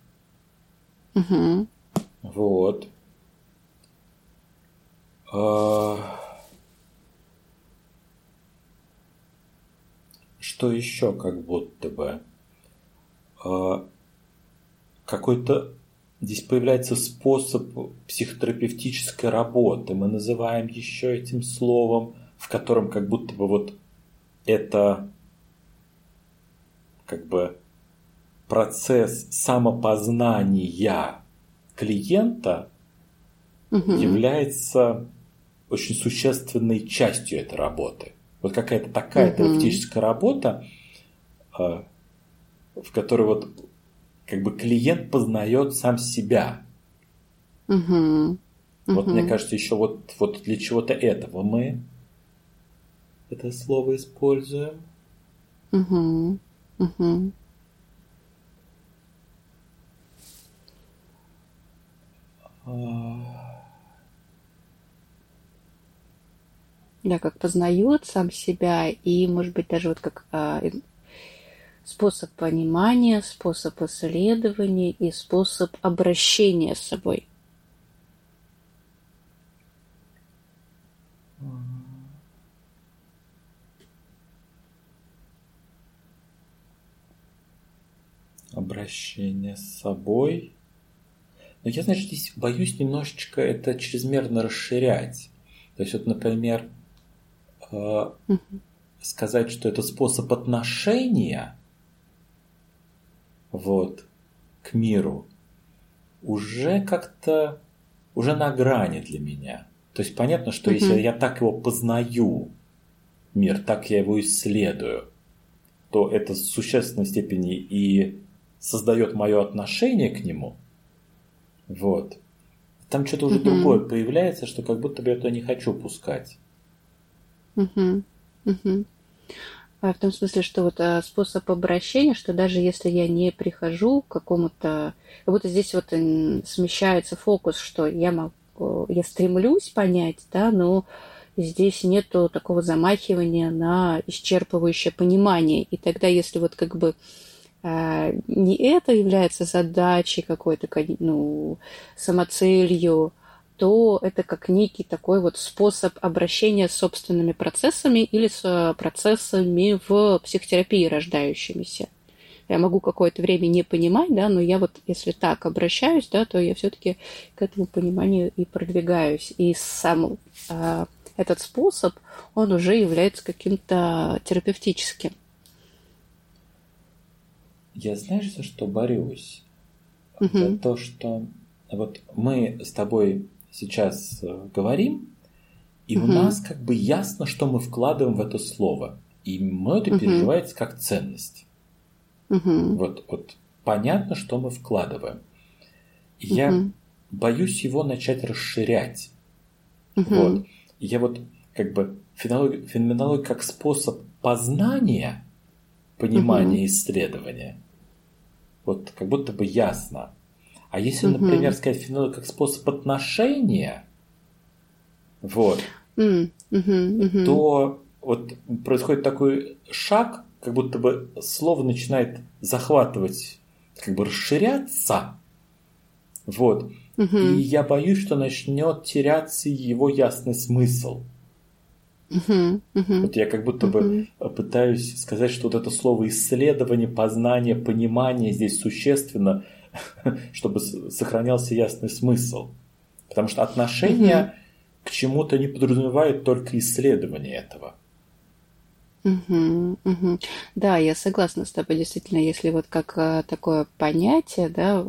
мгм. Вот. А, Что еще как будто бы? А, Какой-то здесь появляется способ психотерапевтической работы. Мы называем еще этим словом, в котором как будто бы вот это как бы процесс самопознания клиента Мгм. является очень существенной частью этой работы. Вот какая-то такая Мгм. терапевтическая работа, э, в которой вот как бы клиент познает сам себя. Мгм. Вот Мгм. мне кажется, еще вот, вот для чего-то этого мы это слово используем. Мгм. Мгм. А, Да, как познает сам себя, и, может быть, даже вот как а, способ понимания, способ исследования и способ обращения с собой. Обращение с собой. Но я, значит, здесь боюсь немножечко это чрезмерно расширять. То есть, вот, например, э, сказать, что это способ отношения вот, к миру, уже как-то уже на грани для меня. То есть понятно, что если я так его познаю, мир, так я его исследую, то это в существенной степени и создает мое отношение к нему. Вот. Там что-то уже другое появляется, что как будто бы я туда не хочу пускать. Мгм. Мгм. А в том смысле, что вот а, способ обращения, что даже если я не прихожу к какому-то... Как будто здесь вот смещается фокус, что я, могу, я стремлюсь понять, да, но здесь нету такого замахивания на исчерпывающее понимание. И тогда, если вот как бы а, не это является задачей какой-то, ну, самоцелью, то это как некий такой вот способ обращения с собственными процессами или с процессами в психотерапии рождающимися. Я могу какое-то время не понимать, да, но я вот, если так обращаюсь, да, то я все-таки к этому пониманию и продвигаюсь. И сам э, этот способ, он уже является каким-то терапевтическим. Я знаешь, за что борюсь? Мгм. За то, что вот мы с тобой сейчас э, говорим, и угу. у нас как бы ясно, что мы вкладываем в это слово. И мы это угу. переживается как ценность. Угу. Вот, вот понятно, что мы вкладываем. Я угу. боюсь его начать расширять. Угу. Вот. Я вот как бы феноменология, феноменология как способ познания, понимания, угу. исследования. Вот как будто бы ясно. А если, угу. например, сказать феноменология как способ отношения, вот, mm, угу, то вот происходит такой шаг, как будто бы слово начинает захватывать, как бы расширяться. Вот. Угу. И я боюсь, что начнет теряться его ясный смысл. Угу, угу, вот я как будто угу. бы пытаюсь сказать, что вот это слово исследование, познание, понимание здесь существенно, чтобы сохранялся ясный смысл. Потому что отношение угу. к чему-то не подразумевает только исследование этого. Угу, угу. Да, я согласна с тобой. Действительно, если вот как а, такое понятие, да,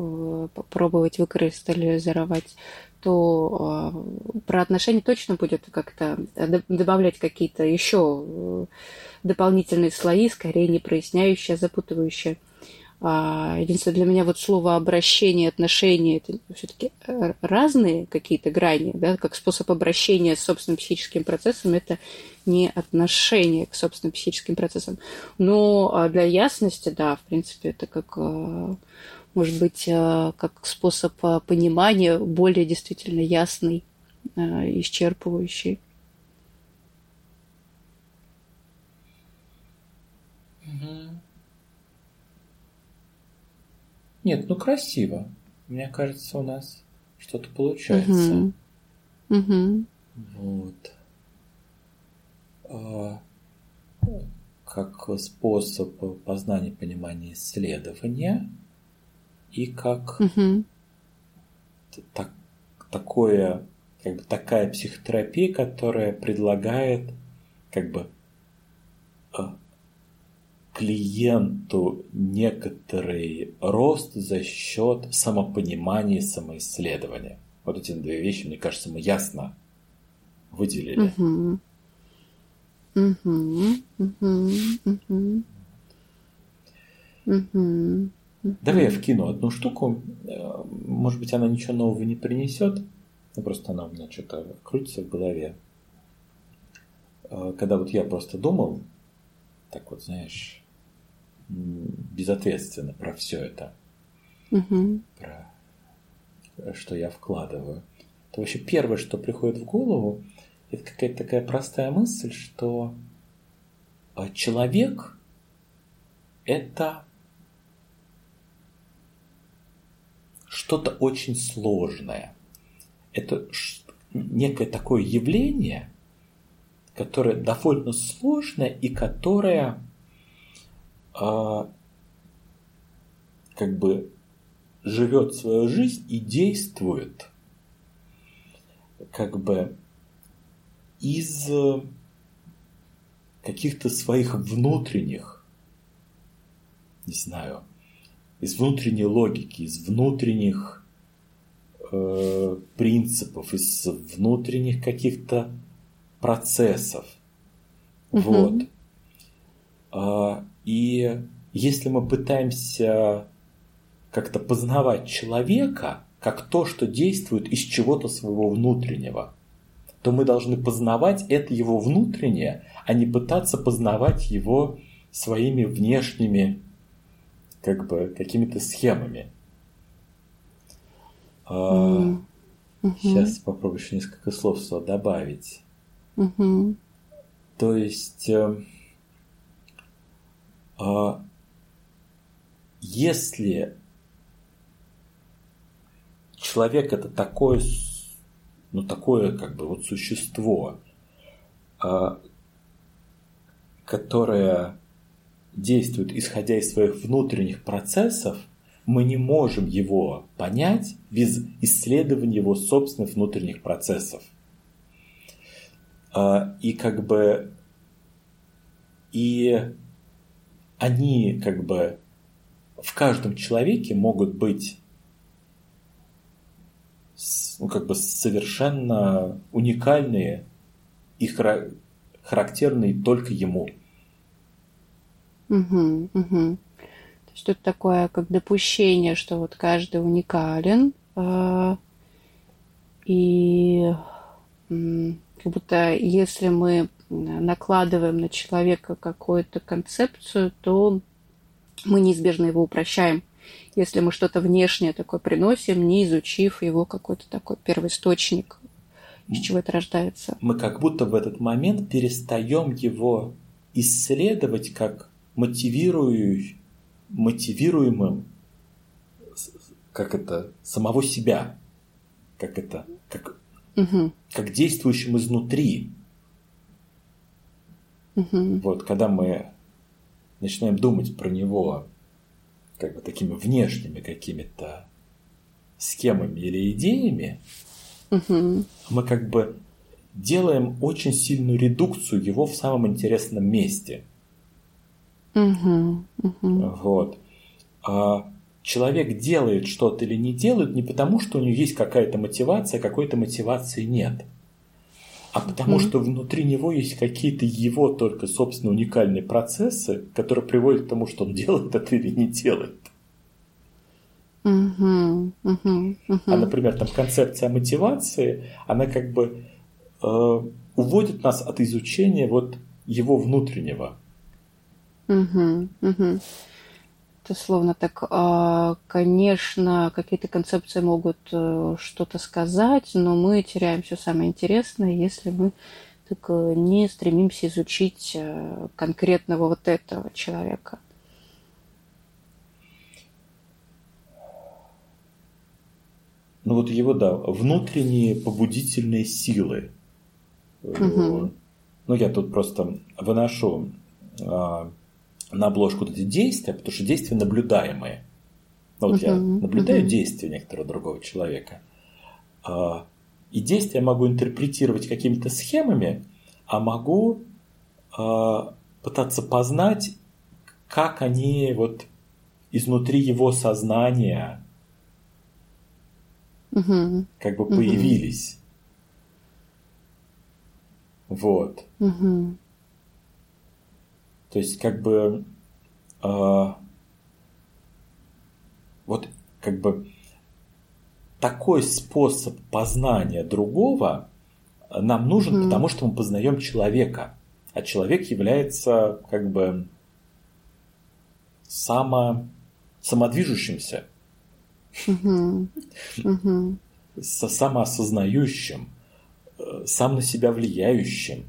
попробовать выкристаллизовать, то а, про отношения точно будет как-то добавлять какие-то еще э, дополнительные слои, скорее не проясняющие, а запутывающие. А, единственное, для меня вот слово обращение, отношения, это все-таки э, разные какие-то грани, да, как способ обращения с собственным психическим процессом, это не отношение к собственным психическим процессам. Но а, для ясности, да, в принципе, это как, э, может быть, э, как способ понимания более действительно ясный, исчерпывающий. Нет, ну красиво. Мне кажется, у нас что-то получается. Угу. Угу. Вот. А, как способ познания, понимания, исследования и как угу. так, такое, как бы такая психотерапия, которая предлагает как бы а, клиенту некоторый рост за счет самопонимания и самоисследования. Вот эти две вещи, мне кажется, мы ясно выделили. Угу. Давай я вкину одну штуку. Э, может быть, она ничего нового не принесет. Ну, просто она у меня что-то крутится в голове. Э, когда вот я просто думал, так вот, знаешь, безответственно про все это, угу. про что я вкладываю, то вообще первое, что приходит в голову, это какая-то такая простая мысль, что а, человек это что-то очень сложное. Это некое такое явление, которое довольно сложное и которое а, как бы живет свою жизнь и действует как бы из каких-то своих внутренних, не знаю, из внутренней логики, из внутренних э, принципов, из внутренних каких-то процессов. Угу. Вот. А, и если мы пытаемся как-то познавать человека как то, что действует из чего-то своего внутреннего, то мы должны познавать это его внутреннее, а не пытаться познавать его своими внешними как бы какими-то схемами. Mm-hmm. Сейчас попробую еще несколько слов сюда добавить. Mm-hmm. То есть э, а если человек это такое, ну такое как бы вот существо, а, которое действует исходя из своих внутренних процессов, мы не можем его понять без исследования его собственных внутренних процессов. А, и как бы и они как бы в каждом человеке могут быть ну, как бы совершенно уникальные и характерные только ему. Угу, угу. То есть тут такое как допущение, что вот каждый уникален, э, и как будто если мы накладываем на человека какую-то концепцию, то мы неизбежно его упрощаем. Если мы что-то внешнее такое приносим, не изучив его какой-то такой первоисточник, из чего это рождается. Мы как будто в этот момент перестаем его исследовать как мотивирующий, мотивируемым, как это, самого себя, как это, как, угу. как действующим изнутри. Угу. Вот, когда мы начинаем думать про него как бы такими внешними какими-то схемами или идеями, угу. мы как бы делаем очень сильную редукцию его в самом интересном месте. Угу. Угу. Вот. А человек делает что-то или не делает не потому, что у него есть какая-то мотивация, какой-то мотивации нет. А потому mm-hmm. что внутри него есть какие-то его только собственно уникальные процессы, которые приводят к тому, что он делает это или не делает. Mm-hmm. Mm-hmm. А, например, там концепция мотивации, она как бы э, уводит нас от изучения вот его внутреннего. Угу, угу. Это словно так, а, конечно, какие-то концепции могут э, что-то сказать, но мы теряем все самое интересное, если мы так э, не стремимся изучить э, конкретного вот этого человека. Ну вот его, да, внутренние побудительные силы. Угу. Ну я тут просто выношу а, на обложку вот эти действия, потому что действия наблюдаемые. Ну, вот uh-huh, я наблюдаю uh-huh. действия некоторого другого человека. А, и действия могу интерпретировать какими-то схемами, а могу а, пытаться познать, как они вот изнутри его сознания uh-huh. как бы появились. Вот. Uh-huh. То есть, как бы, э, вот, как бы, такой способ познания другого нам нужен, mm-hmm. потому что мы познаем человека. А человек является, как бы, само, самодвижущимся, mm-hmm. Mm-hmm. самоосознающим, э, сам на себя влияющим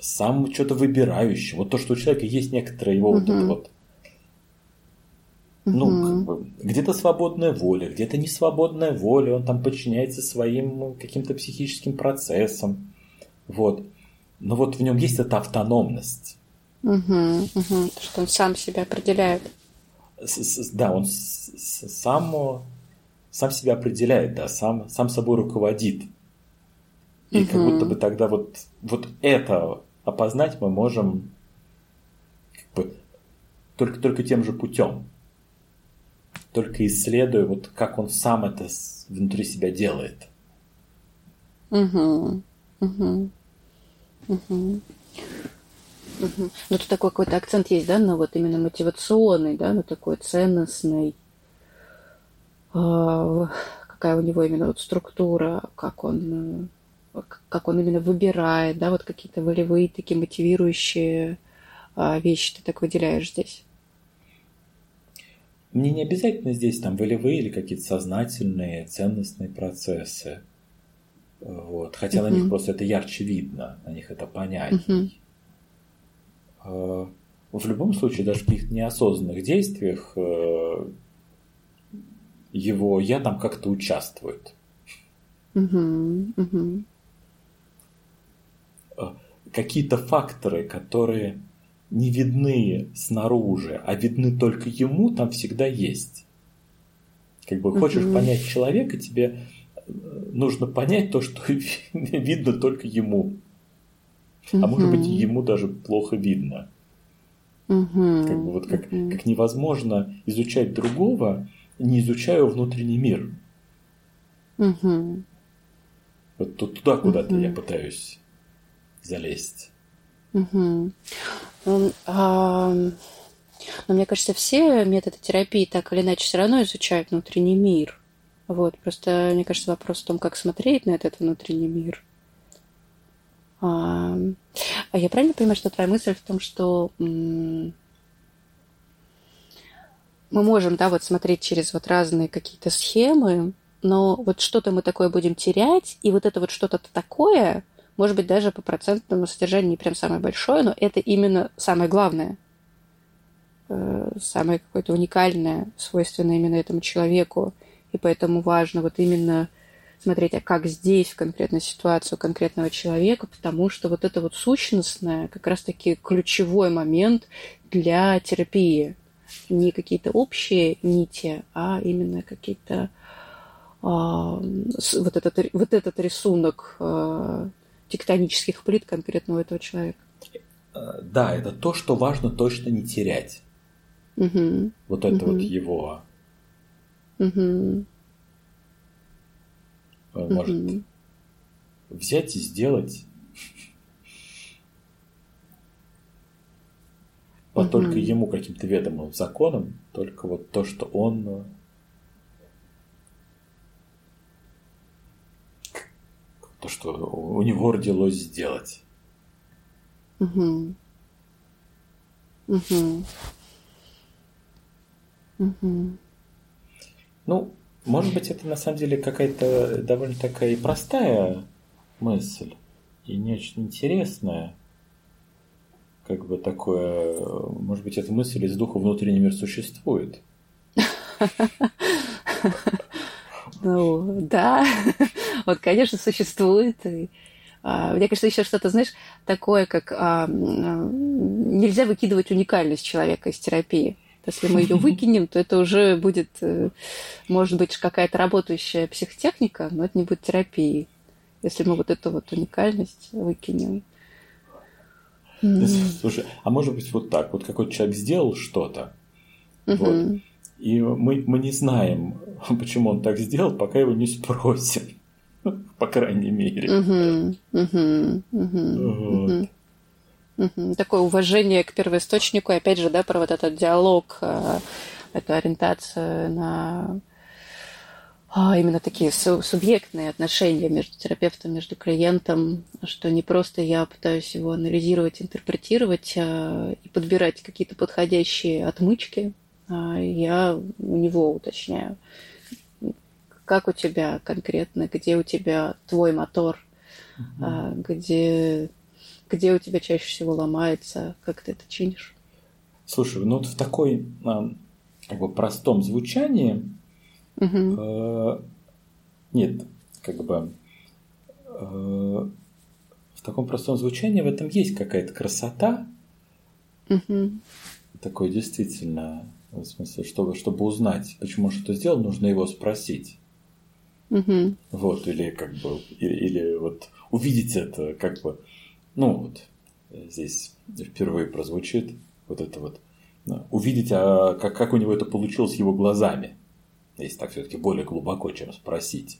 сам что-то выбирающим. Вот то, что у человека есть некоторая его угу. вот это вот ну, как бы, где-то свободная воля, где-то не свободная воля, он там подчиняется своим каким-то психическим процессам. Вот. Но вот в нем есть эта автономность. Угу, угу. Что он сам себя определяет. С -с да, он сам, сам себя определяет, да, сам, сам собой руководит. И угу. как будто бы тогда вот, вот это опознать мы можем как бы, только, только тем же путем. Только исследуя, вот как он сам это внутри себя делает. Угу. Угу. Угу. Угу. Ну, тут такой какой-то акцент есть, да, на вот именно мотивационный, да, на такой ценностный. А, какая у него именно вот структура, как он э, как он именно выбирает, да, вот какие-то волевые такие мотивирующие а, вещи ты так выделяешь здесь? Мне не обязательно здесь там волевые или какие-то сознательные, ценностные процессы. Вот. Хотя uh-huh. на них просто это ярче видно, на них это понятней. Uh-huh. В любом случае, даже в каких-то неосознанных действиях э, его я там как-то участвует. Угу, угу какие-то факторы, которые не видны снаружи, а видны только ему, там всегда есть. Как бы хочешь uh-huh. понять человека, тебе э, нужно понять то, что видно только ему. А может быть, ему даже плохо видно. Uh-huh. Как бы вот как, uh-huh. как невозможно изучать другого, не изучая внутренний мир. Угу. Вот туда куда-то угу. я пытаюсь залезть. Угу. А, но мне кажется, все методы терапии так или иначе все равно изучают внутренний мир. Вот, просто, мне кажется, вопрос в том, как смотреть на этот внутренний мир. А, а я правильно понимаю, что твоя мысль в том, что мы можем, да, вот смотреть через вот разные какие-то схемы, но вот что-то мы такое будем терять, и вот это вот что-то такое, может быть, даже по процентному содержанию не прям самое большое, но это именно самое главное, э, самое какое-то уникальное, свойственное именно этому человеку, и поэтому важно вот именно смотреть, а как здесь, в конкретной ситуации у конкретного человека, потому что вот это вот сущностное как раз-таки ключевой момент для терапии. Не какие-то общие нити, а именно какие-то а, вот, этот, вот этот рисунок а, тектонических плит конкретного этого человека. Э, да, это то, что важно точно не терять. Угу. Вот это угу. вот его. Угу. Может угу. взять и сделать. По угу. только ему каким-то ведомым законом, только вот то, что он то, что у него родилось сделать. Угу. Угу. Угу. Ну, может быть, это на самом деле какая-то довольно такая и простая мысль, и не очень интересная. Как бы такое, может быть, эта мысль из духа внутренний мир существует. Ну, да. Вот, конечно, существует. И, а, мне кажется, еще что-то, знаешь, такое, как а, нельзя выкидывать уникальность человека из терапии. Если мы ее выкинем, то это уже будет, э, может быть, какая-то работающая психотехника, но это не будет терапией. Если мы вот эту вот уникальность выкинем. Слушай, а может быть вот так, вот какой-то человек сделал что-то, угу. вот, и мы, мы не знаем, почему он так сделал, пока его не спросим. По крайней мере. Такое уважение к первоисточнику, и опять же, да, про вот этот диалог, э, эту ориентацию на а, именно такие субъектные отношения между терапевтом, между клиентом, что не просто я пытаюсь его анализировать, интерпретировать а, и подбирать какие-то подходящие отмычки, я у него уточняю, как у тебя конкретно, где у тебя твой мотор, угу. где, где у тебя чаще всего ломается, как ты это чинишь. Слушай, ну вот в такой как бы простом звучании угу. э, нет, как бы э, в таком простом звучании в этом есть какая-то красота. Угу. Такое действительно в смысле, чтобы, чтобы узнать, почему что-то сделал, нужно его спросить. Угу. Вот, или как бы, или, или вот увидеть это, как бы, ну вот, здесь впервые прозвучит вот это вот, увидеть, а как, как у него это получилось его глазами, если так все-таки более глубоко, чем спросить.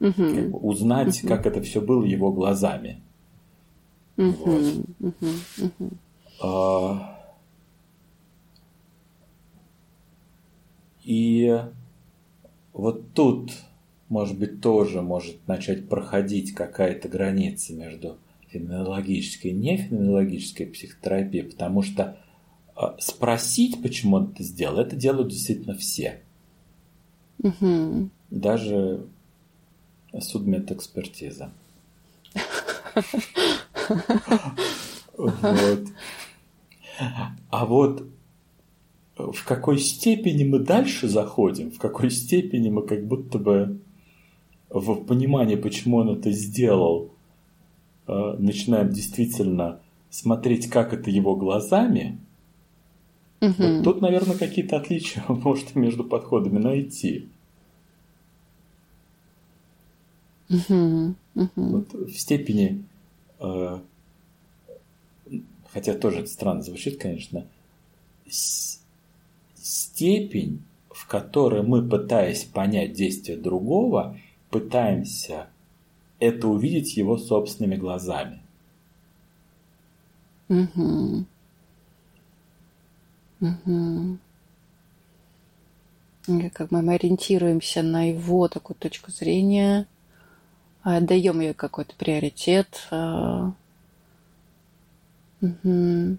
Угу. Как бы узнать, угу. как это все было его глазами. Угу. Вот. Угу. Угу. А, И вот тут, может быть, тоже может начать проходить какая-то граница между феноменологической и нефеноменологической психотерапией, потому что э, спросить, почему он это сделал, это делают действительно все. Угу. Даже судмедэкспертиза. Вот. А вот в какой степени мы дальше заходим, в какой степени мы как будто бы в понимании, почему он это сделал, э, начинаем действительно смотреть, как это его глазами, угу. вот тут, наверное, какие-то отличия может между подходами найти. Угу. Угу. Вот в степени, э, хотя тоже это странно звучит, конечно, степень, в которой мы, пытаясь понять действие другого, пытаемся это увидеть его собственными глазами. Угу. Угу. Как мы ориентируемся на его такую точку зрения, отдаем ее какой-то приоритет. Угу.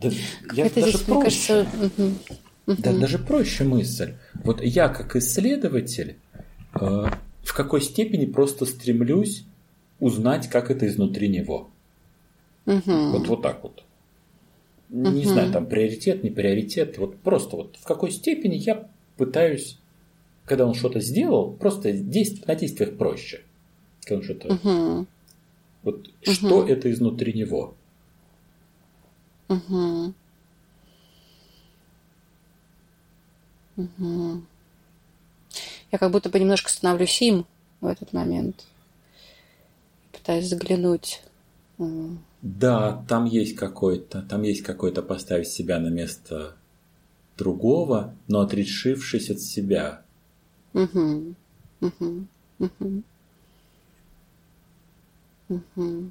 Да, я даже здесь, проще. Кажется, угу. Да, даже проще мысль. Вот я как исследователь э, в какой степени просто стремлюсь узнать, как это изнутри него. Угу. Вот, вот так вот. Угу. Не знаю, там приоритет, не приоритет. Вот просто вот в какой степени я пытаюсь, когда он что-то сделал, просто действовать на действиях проще. Когда он что-то... Угу. Вот угу. что это изнутри него. Угу. Угу. Я как будто бы немножко становлюсь им в этот момент. Пытаюсь заглянуть. Да, там есть какой-то, там есть какой-то поставить себя на место другого, но отрешившись от себя. Угу. Угу. Угу. Угу.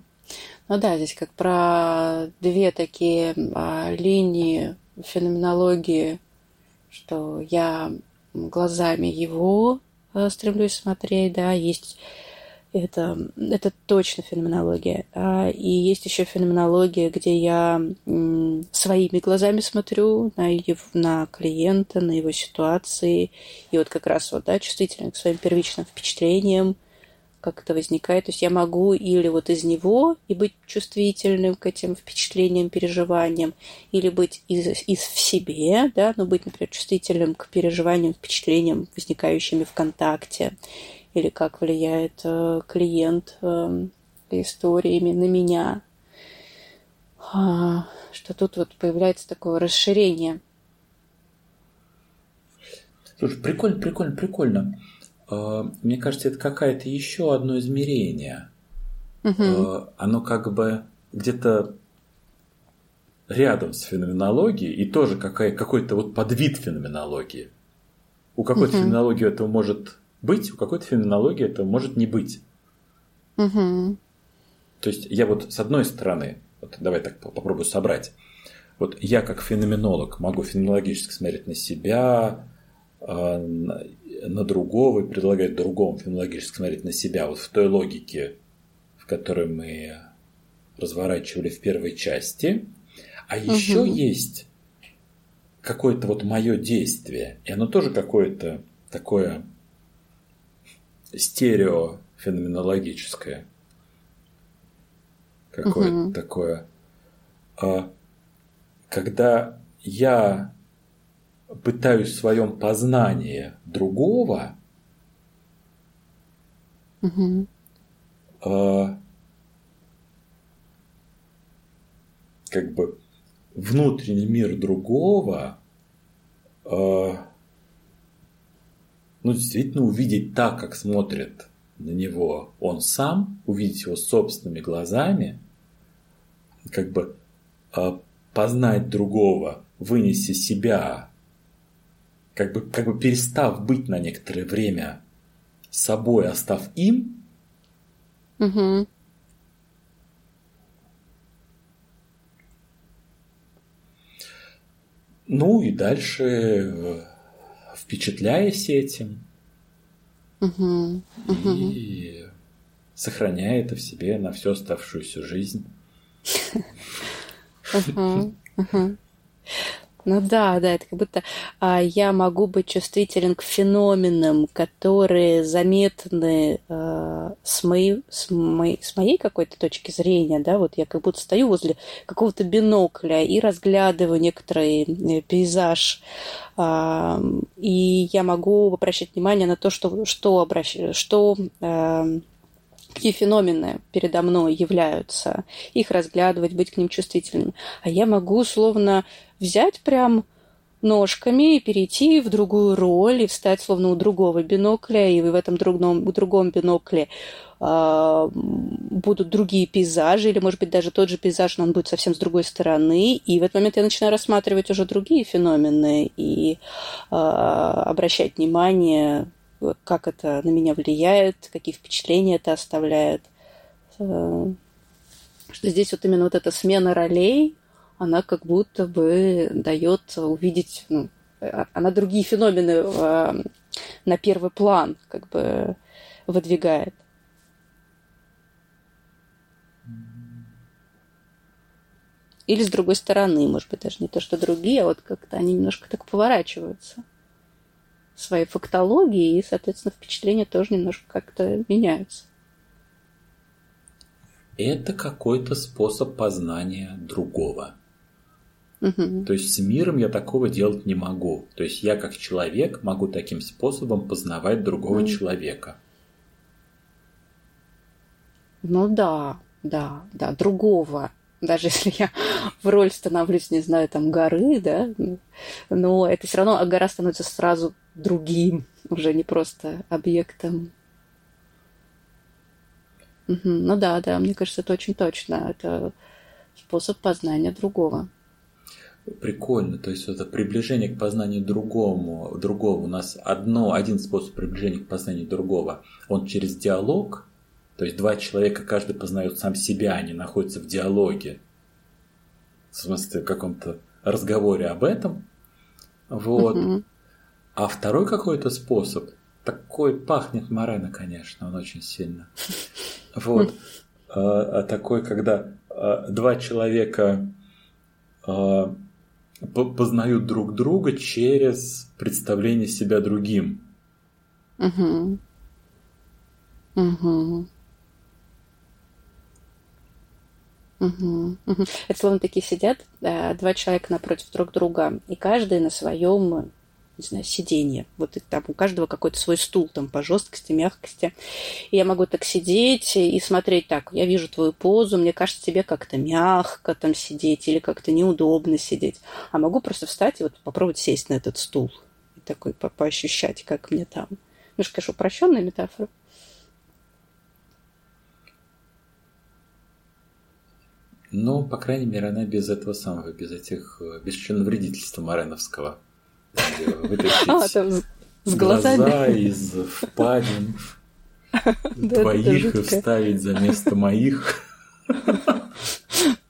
Ну да, здесь как про две такие а, линии феноменологии, что я глазами его а, стремлюсь смотреть, да, есть это, это точно феноменология. А, и есть еще феноменология, где я своими глазами смотрю на, его, на клиента, на его ситуации. И вот как раз вот, да, чувствительно к своим первичным впечатлениям, как это возникает. То есть я могу или вот из него и быть чувствительным к этим впечатлениям, переживаниям, или быть из, из в себе, да, но быть, например, чувствительным к переживаниям, впечатлениям, возникающими в контакте или как влияет э, клиент э, историями на меня. А, что тут вот появляется такое расширение. Слушай, прикольно, прикольно, прикольно. А, мне кажется, это какое-то еще одно измерение. Угу. Оно как бы где-то рядом с феноменологией и тоже какая, какой-то вот подвид феноменологии. У какой-то угу. феноменологии это может быть, у какой-то феноменологии это может не быть. Угу. То есть я вот с одной стороны, вот давай так попробую собрать. Вот я как феноменолог могу феноменологически смотреть на себя, а, на другого и предлагать другому феноменологически смотреть на себя. Вот в той логике, в которой мы разворачивали в первой части. А еще угу. есть какое-то вот мое действие, и оно тоже какое-то такое стереофеноменологическое. Какое-то угу. такое. А, когда я пытаюсь в своем познании другого угу. а, как бы внутренний мир другого а, ну, действительно увидеть так, как смотрит на него он сам, увидеть его собственными глазами, как бы э, познать другого, вынести себя, как бы, как бы перестав быть на некоторое время собой, остав им, угу. ну и дальше э, впечатляясь этим угу, угу. и сохраняя это в себе на всю оставшуюся жизнь. Ну да, да, это как будто а, я могу быть чувствителен к феноменам, которые заметны а, с, моей, с, моей, с моей какой-то точки зрения, да, вот я как будто стою возле какого-то бинокля и разглядываю некоторый э, пейзаж, а, и я могу обращать внимание на то, что, что, обращ... что а, какие феномены передо мной являются, их разглядывать, быть к ним чувствительным. А я могу словно взять прям ножками и перейти в другую роль и встать словно у другого бинокля, и в этом другом, другом бинокле э, будут другие пейзажи, или, может быть, даже тот же пейзаж, но он будет совсем с другой стороны, и в этот момент я начинаю рассматривать уже другие феномены и э, обращать внимание как это на меня влияет, какие впечатления это оставляет. Что здесь вот именно вот эта смена ролей, она как будто бы дает увидеть, ну, она другие феномены на первый план как бы выдвигает. Или с другой стороны, может быть, даже не то, что другие, а вот как-то они немножко так поворачиваются своей фактологии, и, соответственно, впечатления тоже немножко как-то меняются. Это какой-то способ познания другого. Угу. То есть с миром я такого делать не могу. То есть я как человек могу таким способом познавать другого угу. человека. Ну да, да, да, другого даже если я в роль становлюсь, не знаю, там, горы, да, но это все равно гора становится сразу другим, уже не просто объектом. Угу. Ну да, да, мне кажется, это очень точно. Это способ познания другого. Прикольно, то есть это приближение к познанию другому, другого. У нас одно, один способ приближения к познанию другого. Он через диалог, то есть два человека, каждый познает сам себя, они находятся в диалоге. В смысле, в каком-то разговоре об этом. Вот. А второй какой-то способ, такой пахнет Морено, конечно, он очень сильно. Вот. А, а такой, когда а, два человека познают друг друга через представление себя другим. Мгм. Мгм. Мгм. Мгм. Это словно такие сидят э, два человека напротив друг друга, и каждый на своем, не знаю, сиденье. Вот и там у каждого какой-то свой стул там по жесткости, мягкости. И я могу так сидеть и смотреть так. Я вижу твою позу, мне кажется, тебе как-то мягко там сидеть или как-то неудобно сидеть. А могу просто встать и вот попробовать сесть на этот стул и такой по поощущать, как мне там. Ну, это, конечно, упрощенная метафора. Ну, по крайней мере, она без этого самого, без этих, э, без членовредительства Мореновского. Вытащить А, там с, глазами. глаза из впадин твоих и вставить за место моих.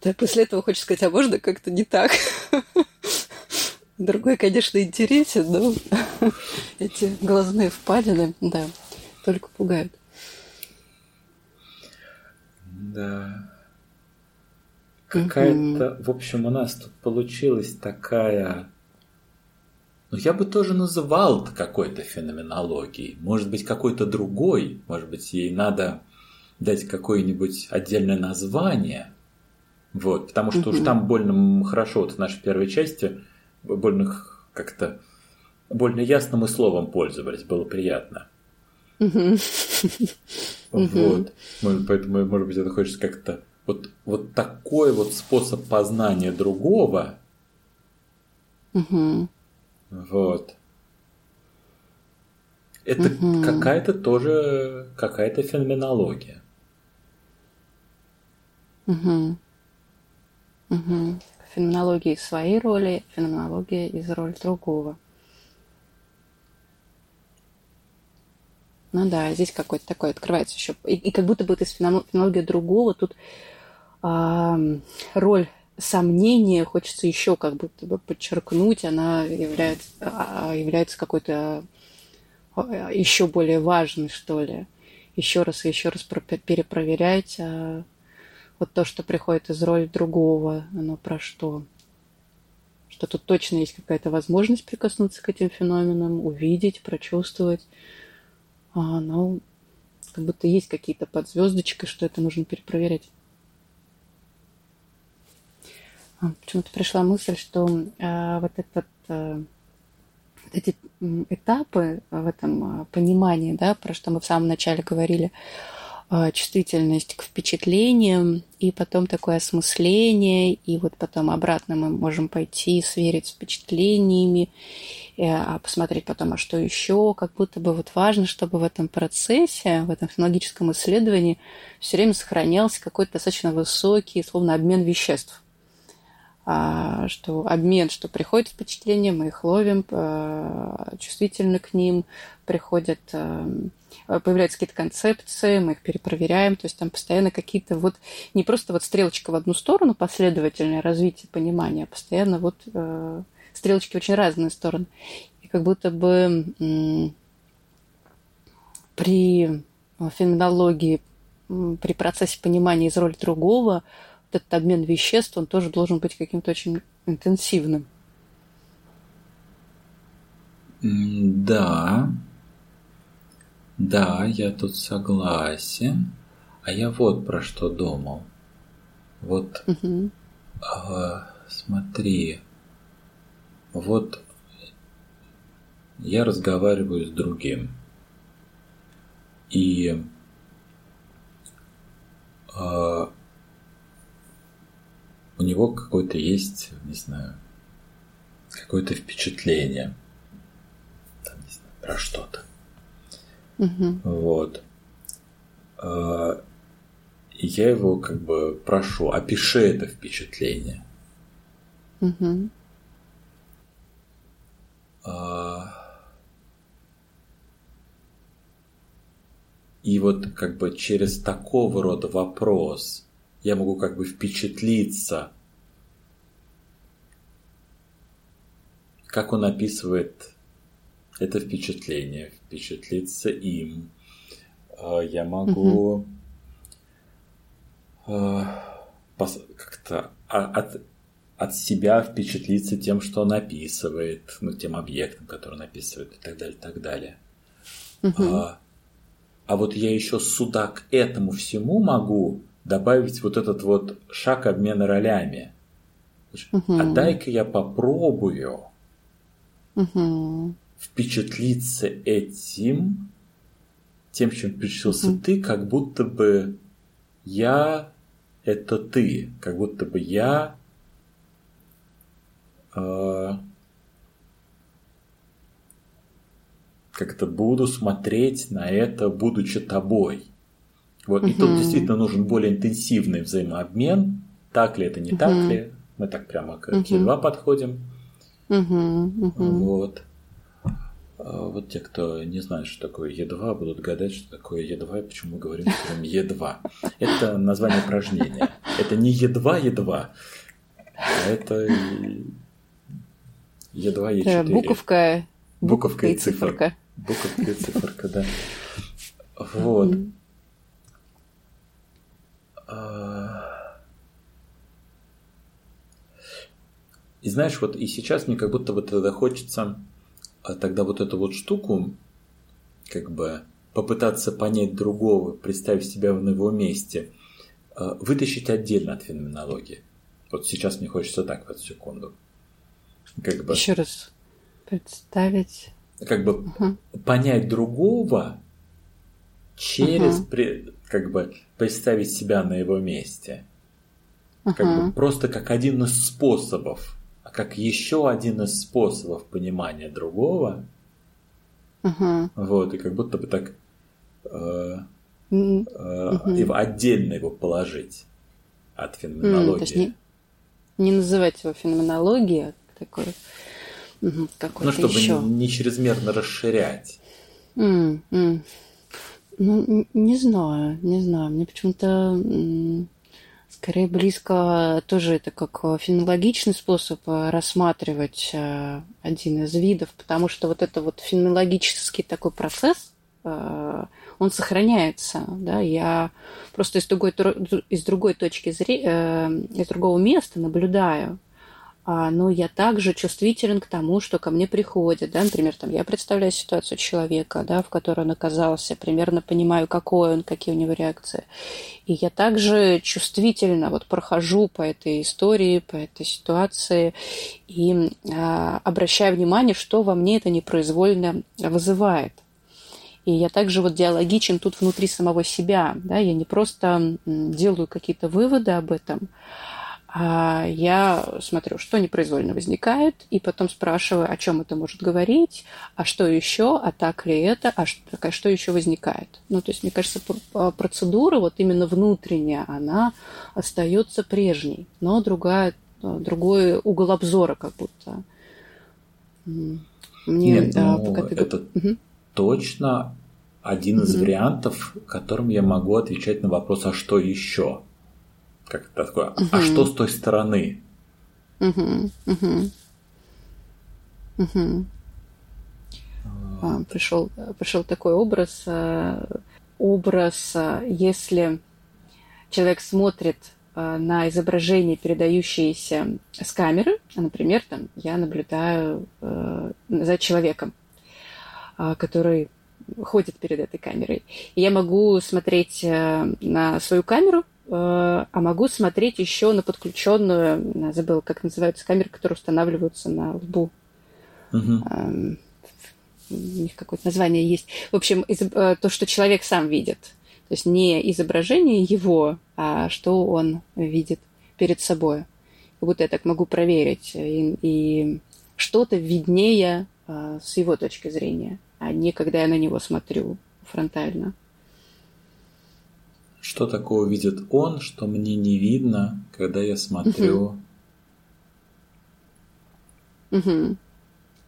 Да, после этого хочешь сказать, а можно как-то не так? Другой, конечно, интересен, но эти глазные впадины, да, только пугают. Да. Какая-то, в общем, у нас тут получилась такая... Ну, я бы тоже называл это какой-то феноменологией. Может быть, какой-то другой. Может быть, ей надо дать какое-нибудь отдельное название. Вот, потому что уж там больно хорошо, вот в нашей первой части больно как-то больно ясным и словом пользовались, было приятно. Вот. Поэтому, может быть, это хочется как-то вот, вот такой вот способ познания другого. Вот. Это Мгм. какая-то тоже какая-то феноменология. Мгм. Мгм. Феноменология из своей роли, феноменология из роли другого. Ну да, здесь какой-то такой открывается еще. И, и как будто бы это из феномен- феноменологии другого, тут ам, роль сомнения хочется еще как будто бы подчеркнуть, она является, а, является какой-то а, еще более важной, что ли. Еще раз и еще раз про- перепроверять а, вот то, что приходит из роли другого, оно про что? Что тут точно есть какая-то возможность прикоснуться к этим феноменам, увидеть, прочувствовать. А, ну, как будто есть какие-то подзвездочки, что это нужно перепроверять. А, Почему-то пришла мысль, что а, вот этот а, вот эти этапы в этом а, понимании, да, про что мы в самом начале говорили, а, чувствительность к впечатлениям, и потом такое осмысление, и вот потом обратно мы можем пойти сверить с впечатлениями, э, а посмотреть потом, а что еще, как будто бы вот важно, чтобы в этом процессе, в этом фенологическом исследовании все время сохранялся какой-то достаточно высокий, словно обмен веществ. А, что обмен, что приходит впечатление, мы их ловим, а, чувствительны к ним, приходят, а, появляются какие-то концепции, мы их перепроверяем, то есть там постоянно какие-то вот, не просто вот стрелочка в одну сторону, последовательное развитие понимания, а постоянно вот стрелочки в очень разные стороны. И как будто бы при феноменологии, при процессе понимания из роли другого, этот обмен веществ, он тоже должен быть каким-то очень интенсивным. Да, да, я тут согласен. А я вот про что думал. Вот, угу. э, смотри, вот я разговариваю с другим. И э, у него какое-то есть, не знаю, какое-то впечатление там, не знаю, про что-то. Угу. Вот. И я его как бы прошу, опиши это впечатление. Угу. И вот как бы через такого рода вопрос я могу как бы впечатлиться, как он описывает это впечатление, впечатлиться им. А, я могу угу. как-то от, от себя впечатлиться тем, что он описывает, ну, тем объектом, который он описывает, и так далее, и так далее. Угу. А вот я еще сюда к этому всему могу добавить вот этот вот шаг обмена ролями. Угу. А дай-ка я попробую угу. впечатлиться этим, тем, чем впечатлился угу. ты, как будто бы я это ты, как будто бы я э, как-то буду смотреть на это, будучи тобой. Вот, угу. и тут действительно нужен более интенсивный взаимообмен. Так ли это, не угу. так ли? Мы так прямо к угу. Е2 подходим. Угу. Угу. Вот. А вот те, кто не знает, что такое Е2, будут гадать, что такое Е2 и почему мы говорим словом Е2. Это название упражнения. Это не Е2, Е2, а это Е2, Е4. Буковка, буковка и циферка. Буковка и циферка, да. Вот. А. И знаешь, вот и сейчас мне как будто вот тогда хочется а тогда вот эту вот штуку, как бы попытаться понять другого, представить себя в его месте, а, вытащить отдельно от феноменологии. Вот сейчас мне хочется так в эту секунду. Как бы, Еще раз представить как бы угу. понять другого через угу. при, как бы представить себя на его месте. Угу. Как бы просто как один из способов, а как еще один из способов понимания другого. Угу. Вот, и как будто бы так э, э, угу. его отдельно его положить от феноменологии. Mm, то есть не, не называть его феноменологией, а такой Угу, ну, чтобы еще. Не, не чрезмерно расширять. Mm, mm. Ну, не знаю, не знаю. Мне почему-то скорее близко тоже это как фенологичный способ э, рассматривать э, один из видов, потому что вот это вот фенологический такой процесс, э, он сохраняется, да, я просто из другой, из другой точки зрения, из другого места наблюдаю, но я также чувствителен к тому, что ко мне приходит. Да? Например, там, я представляю ситуацию человека, да, в которой он оказался, примерно понимаю, какой он, какие у него реакции. И я также чувствительно вот прохожу по этой истории, по этой ситуации и а, обращаю внимание, что во мне это непроизвольно вызывает. И я также вот диалогичен тут внутри самого себя. Да? Я не просто делаю какие-то выводы об этом, а я смотрю, что непроизвольно возникает, и потом спрашиваю, о чем это может говорить, а что еще, а так ли это, а что, а что еще возникает. Ну, то есть, мне кажется, процедура вот именно внутренняя, она остается прежней, но другая другой угол обзора как будто. Мне, Нет, да, ну, пока ты... это Мгм. точно один из Мгм. вариантов, которым я могу отвечать на вопрос, а что еще? Как такое? А Мгм. что с той стороны? Мгм. Мгм. А, пришел, пришел такой образ, э, образ, э, если человек смотрит э, на изображение, передающееся с камеры, а, например, там, я наблюдаю за человеком, а, который ходит перед этой камерой. И я могу смотреть на свою камеру, а могу смотреть еще на подключенную, забыла, как называются камеры, которые устанавливаются на лбу. Эм, у них какое-то название есть. В общем, э, то, что человек сам видит. То есть не изображение его, а что он видит перед собой. Как будто я так могу проверить. И, и что-то виднее э, с его точки зрения, а не когда я на него смотрю фронтально. Что такого видит он, что мне не видно, когда я смотрю? Мгм.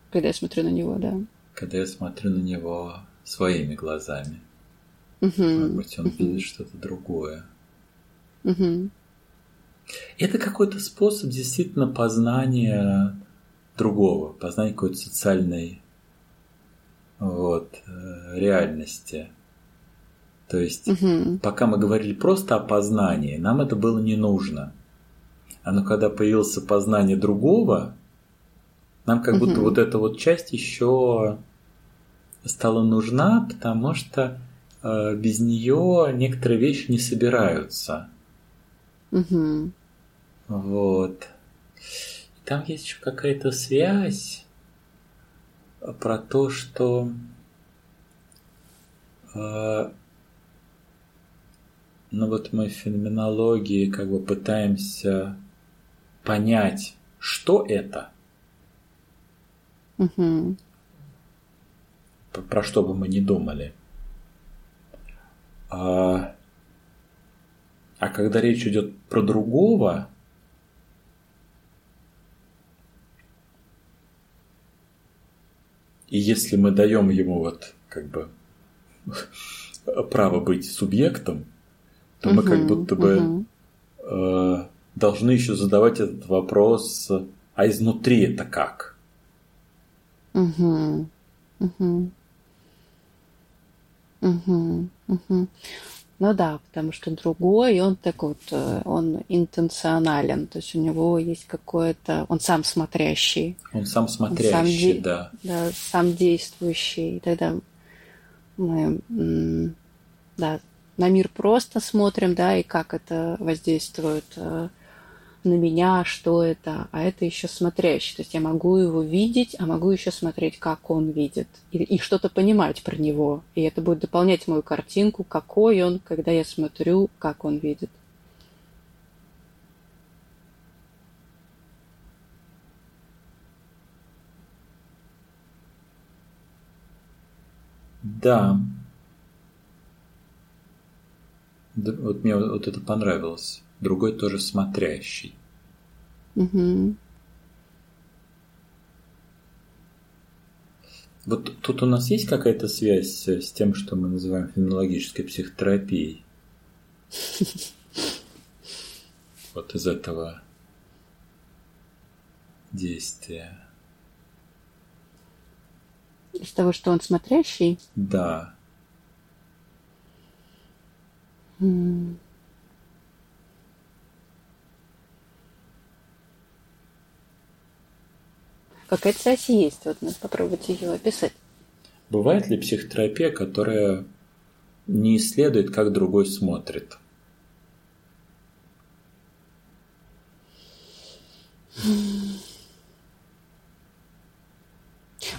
Когда я смотрю на него, да. Когда я смотрю на него своими глазами. Мгм. Может быть, он видит что-то другое. Мгм. Это какой-то способ действительно познания другого, познания какой-то социальной вот, э, реальности. То есть, Мгм. пока мы говорили просто о познании, нам это было не нужно. А но когда появилось познание другого, нам как будто Мгм. вот эта вот часть еще стала нужна, потому что э, без нее некоторые вещи не собираются. Мгм. Вот. И Там есть еще какая-то связь про то, что э, ну вот мы в феноменологии как бы пытаемся понять, что это, п- про что бы мы ни думали. А, а когда речь идет про другого, и если мы даем ему вот как бы право быть субъектом, то мы как будто бы э, должны еще задавать этот вопрос, а изнутри это как? Мгм. Мгм. Мгм. Мгм. Ну да, потому что другой, он так вот, э, он интенционален, то есть у него есть какое-то, он сам смотрящий, Он сам он сам, смотрящий, де- да. да, сам действующий. И тогда мы, да, на мир просто смотрим, да, и как это воздействует э, на меня, что это, а это еще смотрящий. То есть я могу его видеть, а могу еще смотреть, как он видит, и, и что-то понимать про него. И это будет дополнять мою картинку, какой он, когда я смотрю, как он видит. Да. Да, Вот мне вот это понравилось. Другой тоже смотрящий. Мгм. Вот тут у нас есть какая-то связь с тем, что мы называем феноменологической психотерапией? Вот из этого действия. Из того, что он смотрящий, Да. М, какая-то связь есть. Вот надо попробовать ее описать. Бывает ли психотерапия, которая не исследует, как другой смотрит?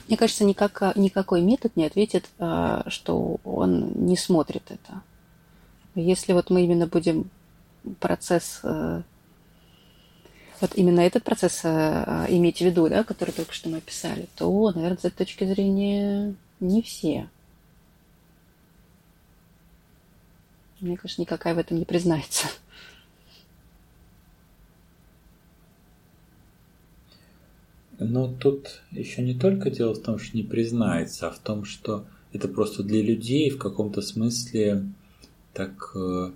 Мне кажется, никак, никакой метод не ответит, а, что он не смотрит это. Если вот мы именно будем процесс, э, вот именно этот процесс э, иметь в виду, да, который только что мы описали, то, наверное, с этой точки зрения не все. Мне кажется, никакая в этом не признается. Но тут еще не только дело в том, что не признается, а в том, что это просто для людей в каком-то смысле так, э,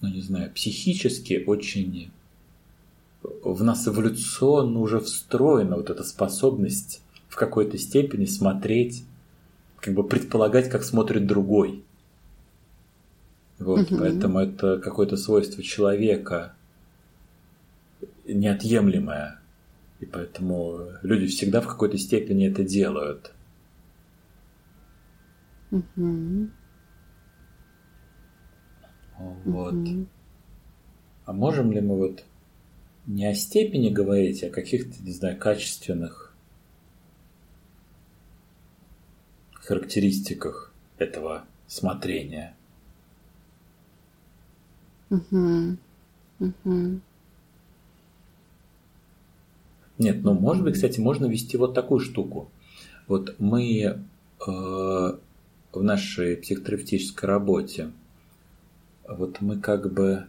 ну не знаю, психически очень в нас эволюционно уже встроена вот эта способность в какой-то степени смотреть, как бы предполагать, как смотрит другой. Вот, угу. поэтому это какое-то свойство человека неотъемлемое. И поэтому люди всегда в какой-то степени это делают. Угу. Вот. Угу. А можем ли мы вот не о степени говорить, а о каких-то, не знаю, качественных характеристиках этого смотрения? Угу. Угу. Нет, ну, может быть, кстати, можно вести вот такую штуку. Вот мы э, в нашей психотерапевтической работе, вот мы как бы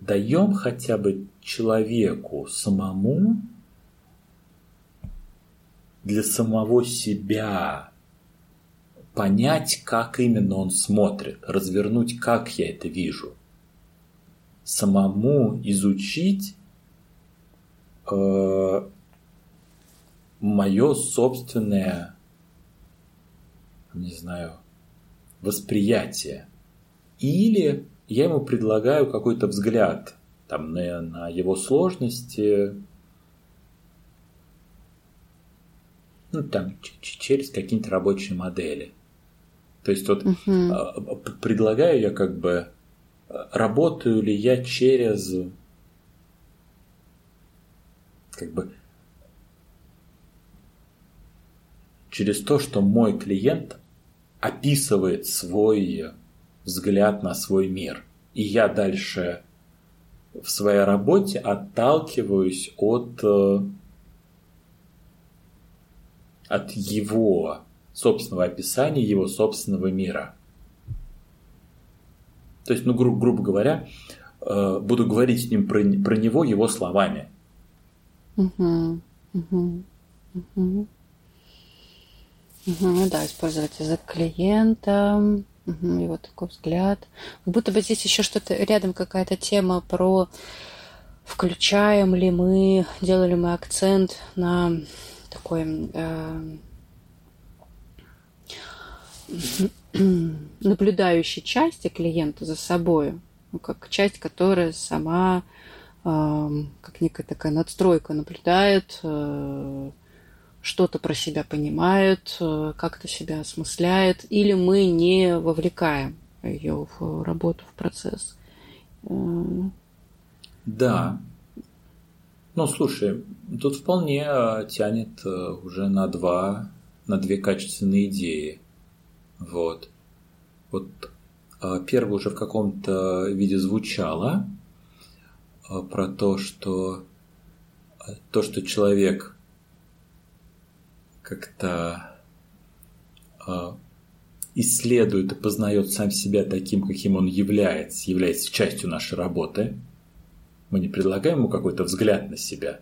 даем хотя бы человеку самому для самого себя понять, как именно он смотрит, развернуть, как я это вижу. Самому изучить э, мое собственное, не знаю, восприятие. Или я ему предлагаю какой-то взгляд там, на, на его сложности, ну, там, через какие-нибудь рабочие модели. То есть вот uh-huh. предлагаю я как бы, работаю ли я через как бы через то, что мой клиент описывает свой взгляд на свой мир. И я дальше в своей работе отталкиваюсь от, э, от его собственного описания, его собственного мира. То есть, ну, гру- грубо говоря, э, буду говорить с ним про, про него его словами. Угу, угу, угу. Угу, да, использовать язык клиента, Угу, его такой взгляд. Как будто бы здесь еще что-то рядом какая-то тема про включаем ли мы, делали мы акцент на такой э, наблюдающей части клиента за собой, ну, как часть, которая сама э, как некая такая надстройка наблюдает, э, что-то про себя понимает, э, как-то себя осмысляет, или мы не вовлекаем ее в работу, в процесс. Э, да. Ну, слушай, тут вполне э, тянет уже на два, на две качественные идеи. Вот. Вот первое уже в каком-то виде звучало про то, что то, что человек как-то э, исследует и познает сам себя таким, каким он является, является частью нашей работы. Мы не предлагаем ему какой-то взгляд на себя,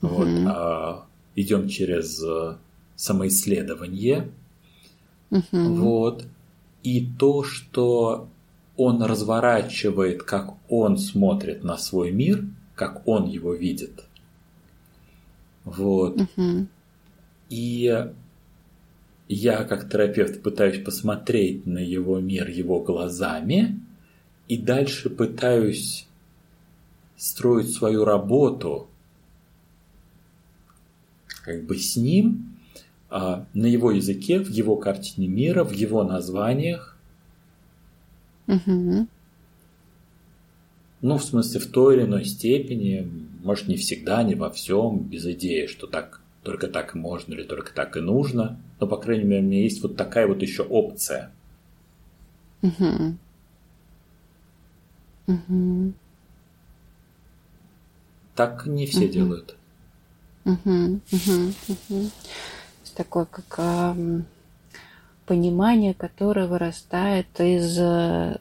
mm-hmm. вот, а идем через э, самоисследование. Mm-hmm. Вот. И то, что он разворачивает, как он смотрит на свой мир, как он его видит. Вот. Mm-hmm. И я как терапевт пытаюсь посмотреть на его мир его глазами и дальше пытаюсь строить свою работу как бы с ним а, на его языке, в его картине мира, в его названиях. Угу. Ну, в смысле, в той или иной степени, может, не всегда, не во всем, без идеи, что так только так можно или только так и нужно. Но, по крайней мере, у меня есть вот такая вот еще опция. Угу. Угу. Так не все угу. делают. Угу. Угу. Угу. Такое как а, понимание, которое вырастает из а,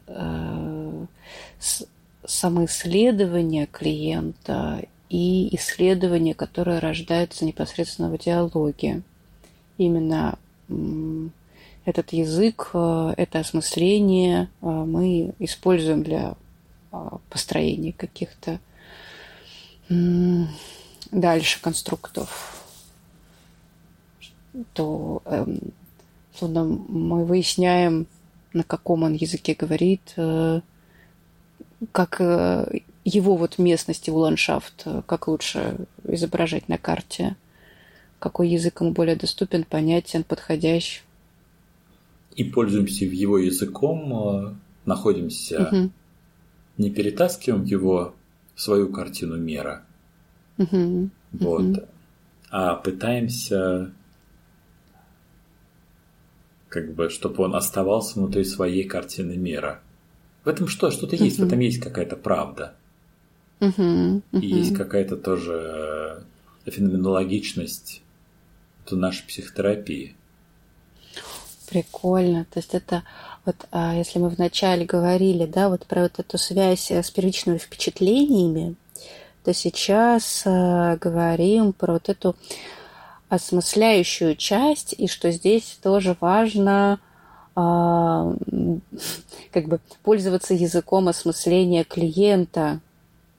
с, самоисследования клиента и исследования, которые рождаются непосредственно в диалоге. Именно этот язык, э, это осмысление э, мы используем для э, построения каких-то дальше конструктов. То эм, словно мы выясняем, на каком он языке говорит, как его вот местность, его ландшафт, как лучше изображать на карте, какой язык ему более доступен, понятен, подходящий. И пользуемся его языком, э, находимся, угу. не перетаскиваем его в свою картину мира, угу. вот, угу. а пытаемся как бы, чтобы он оставался внутри своей картины мира. В этом что? Что-то есть, в этом есть какая-то правда. Uh-huh, uh-huh. И есть какая-то тоже феноменологичность это нашей психотерапии. Прикольно. То есть это вот, а, если мы вначале говорили, да, вот про вот эту связь с первичными впечатлениями, то сейчас э, говорим про вот эту осмысляющую часть, и что здесь тоже важно э, как бы пользоваться языком осмысления клиента.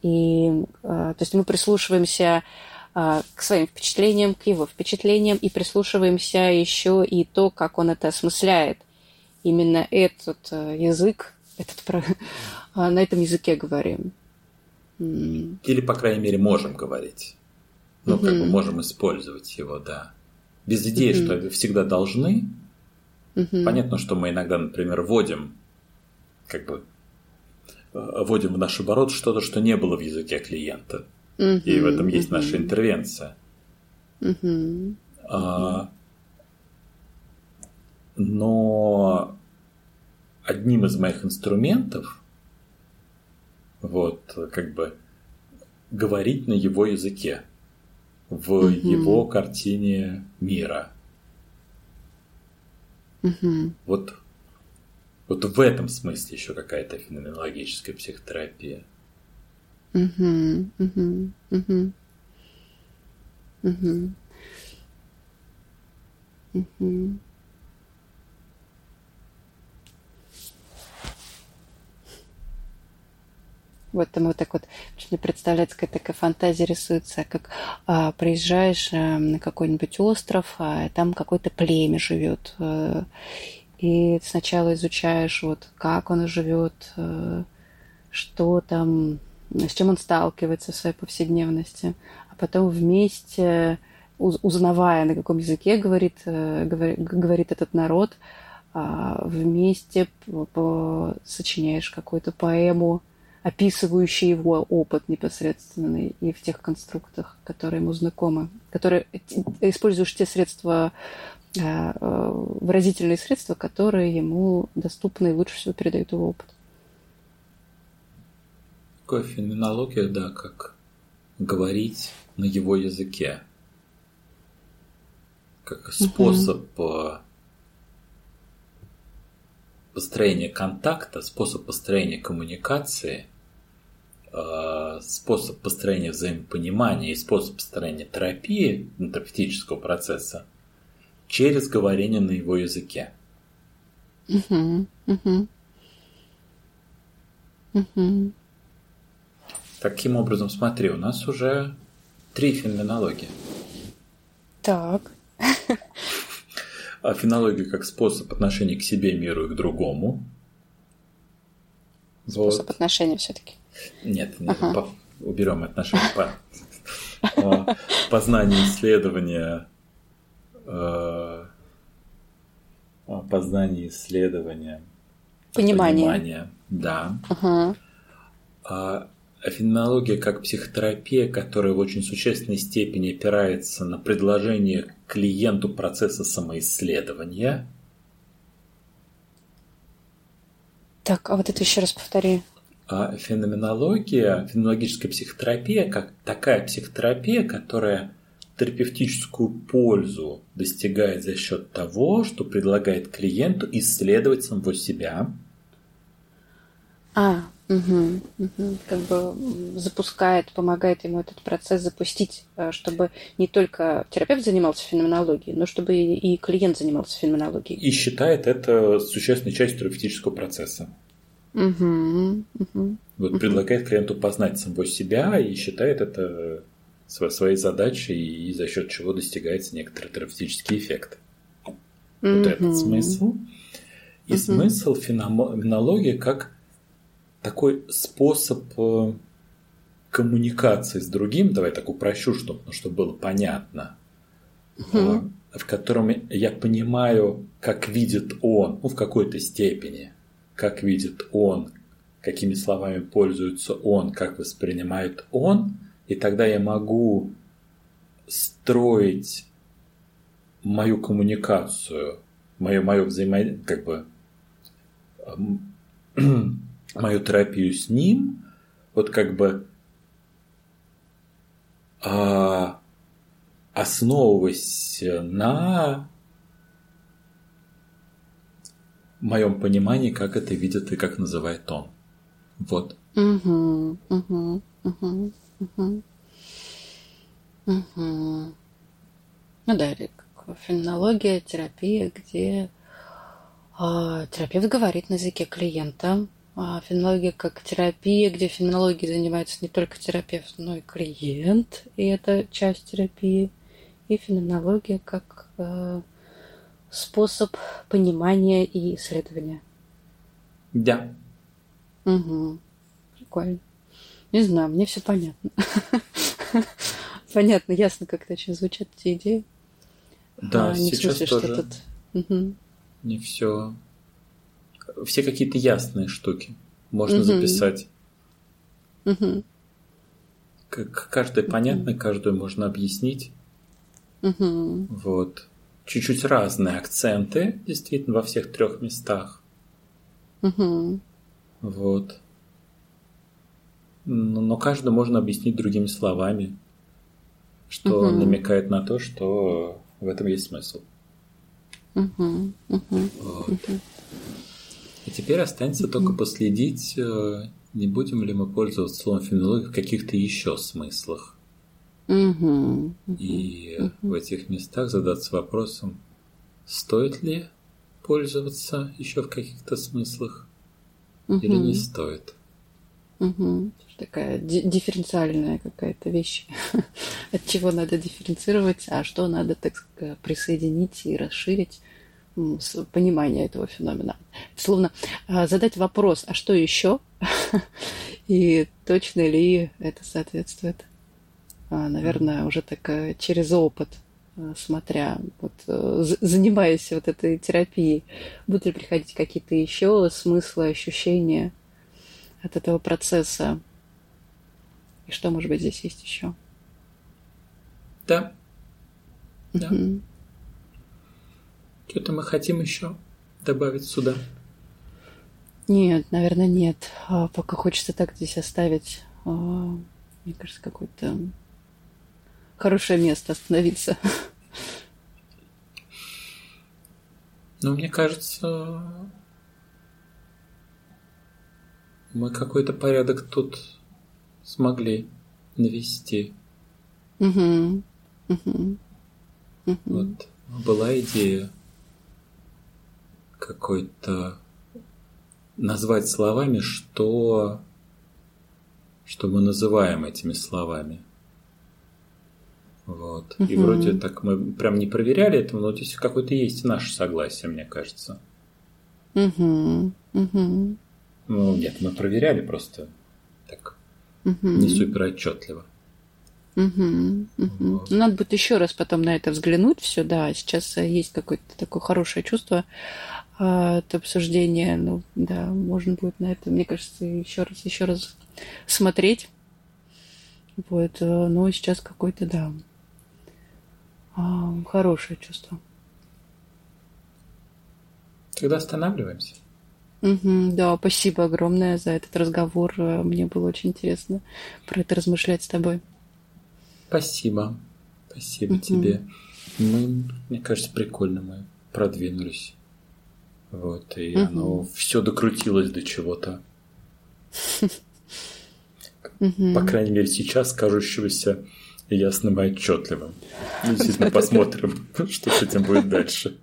И, э, то есть мы прислушиваемся э, к своим впечатлениям, к его впечатлениям и прислушиваемся еще и то, как он это осмысляет. Именно этот э, язык, этот, про, на этом языке говорим. Или, по крайней мере, можем говорить. Ну, угу. как бы можем использовать его, да. Без идеи, угу. что всегда должны. Угу. Понятно, что мы иногда, например, вводим как бы вводим в наш оборот что-то, что не было в языке клиента. Uh-huh, и в этом есть uh-huh. наша интервенция. Uh-huh. А, но одним из моих инструментов вот как бы говорить на его языке в uh-huh. его картине мира. Uh-huh. Вот вот в этом смысле еще какая-то феноменологическая психотерапия. Угу, угу, угу. Угу. Угу. Вот там вот так вот, мне представляется, какая такая фантазия рисуется, как а, приезжаешь а, на какой-нибудь остров, а там какое-то племя живет, а, и сначала изучаешь, вот, как он живет, э, что там, с чем он сталкивается в своей повседневности, а потом вместе, узнавая, на каком языке говорит, э, говорит этот народ, а, вместе сочиняешь какую-то поэму, описывающую его опыт непосредственный и в тех конструктах, которые ему знакомы, которые используешь те средства Э, выразительные средства, которые ему доступны и лучше всего передают его опыт. Такая феноменология, да, как говорить на его языке. Как способ угу. построения контакта, способ построения коммуникации, э, способ построения взаимопонимания и способ построения терапии, терапевтического процесса – через говорение на его языке. Угу, угу. Угу. Таким образом, смотри, у нас уже три феноменологии. Так. А фенология как способ отношения к себе, миру и к другому. Способ вот. отношения все-таки. Нет, нет ага. по, уберем отношения по познание исследования э, познание, исследование, понимание. понимание да. Ага. А, феноменология как психотерапия, которая в очень существенной степени опирается на предложение клиенту процесса самоисследования. Так, а вот это еще раз повтори. А феноменология, феноменологическая психотерапия, как такая психотерапия, которая терапевтическую пользу достигает за счет того, что предлагает клиенту исследовать самого себя. А, угу, угу. как бы запускает, помогает ему этот процесс запустить, э, чтобы не только терапевт занимался феноменологией, но чтобы и клиент занимался феноменологией. И считает это существенной частью терапевтического процесса. Угу, угу, вот угу. предлагает клиенту познать самого себя и считает это своей задачей, и за счет чего достигается некоторый терапевтический эффект. Вот угу. этот смысл. И угу. смысл феноменологии как такой способ э, коммуникации с другим, давай так упрощу, чтобы, ну, чтобы было понятно, угу. в котором я понимаю, как видит он, ну, в какой-то степени, как видит он, какими словами пользуется он, как воспринимает он, и тогда я могу строить мою коммуникацию, мое, мое взаимодействие, как бы мою терапию с ним, вот как бы а, основываясь на моем понимании, как это видит и как называет он. Вот. Угу, угу, угу, угу. Угу. Ну да, как феноменология, терапия, где э, терапевт говорит на языке клиента. А феноменология как терапия, где феноменологией занимается не только терапевт, но и клиент, и это часть терапии. И феноменология как э, способ понимания и исследования. Да. Угу. Прикольно. Не знаю, мне все понятно. Понятно, ясно, как это очень звучат эти идеи. Да, а, не сейчас смысле, тоже что тут... угу. не все. Все какие-то ясные штуки можно угу. записать. Угу. Как каждое понятно, каждую можно объяснить. Угу. Вот чуть-чуть разные акценты, действительно, во всех трех местах. Угу. Вот. Но, каждый можно объяснить другими словами, что угу. намекает на то, что в этом есть смысл. Угу. Угу. Вот. Угу. И теперь останется угу. только последить, э, не будем ли мы пользоваться словом феноменология в каких-то еще смыслах. Угу, и угу. в этих местах задаться вопросом, стоит ли пользоваться еще в каких-то смыслах угу. или не стоит. Угу. Такая дифференциальная какая-то вещь, от чего надо дифференцировать, а что надо, так сказать, присоединить и расширить понимание этого феномена. Словно а, задать вопрос, а что еще? И точно ли это соответствует а, наверное, уже так э, через опыт, э, смотря, вот, э, занимаясь вот этой терапией, будут ли приходить какие-то еще смыслы, ощущения от этого процесса? И что, может быть, здесь есть еще? Да. Да. Угу. Что-то мы хотим еще добавить сюда? Нет, наверное, нет. А пока хочется так здесь оставить, а, мне кажется, какой-то хорошее место остановиться. Ну, мне кажется, мы какой-то порядок тут смогли навести. Угу. Угу. Угу. Вот была идея какой-то назвать словами, что, что мы называем этими словами. Вот. Угу. И вроде так мы прям не проверяли это, но здесь какое-то есть наше согласие, мне кажется. Угу. Угу. Ну, нет, мы проверяли просто так угу. не супер отчетливо. Угу, угу. Вот. Надо будет еще раз потом на это взглянуть все, да. Сейчас есть какое-то такое хорошее чувство а, от обсуждения. Ну, да, можно будет на это, мне кажется, еще раз, еще раз смотреть. Вот, э, но сейчас какой-то, да, а, хорошее чувство. Тогда останавливаемся. Угу, да, спасибо огромное за этот разговор. Мне было очень интересно про это размышлять с тобой. Спасибо. Спасибо угу. тебе. Мы, мне кажется, прикольно мы продвинулись. Вот, и угу. оно все докрутилось до чего-то По крайней мере, сейчас кажущегося ясным и отчетливым. Действительно, посмотрим, что с этим будет дальше.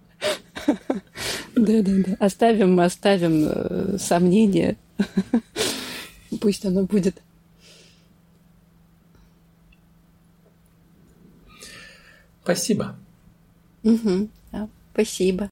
Да, да, да. Оставим, оставим э, сомнения. Пусть оно будет. Спасибо. Угу, да, спасибо.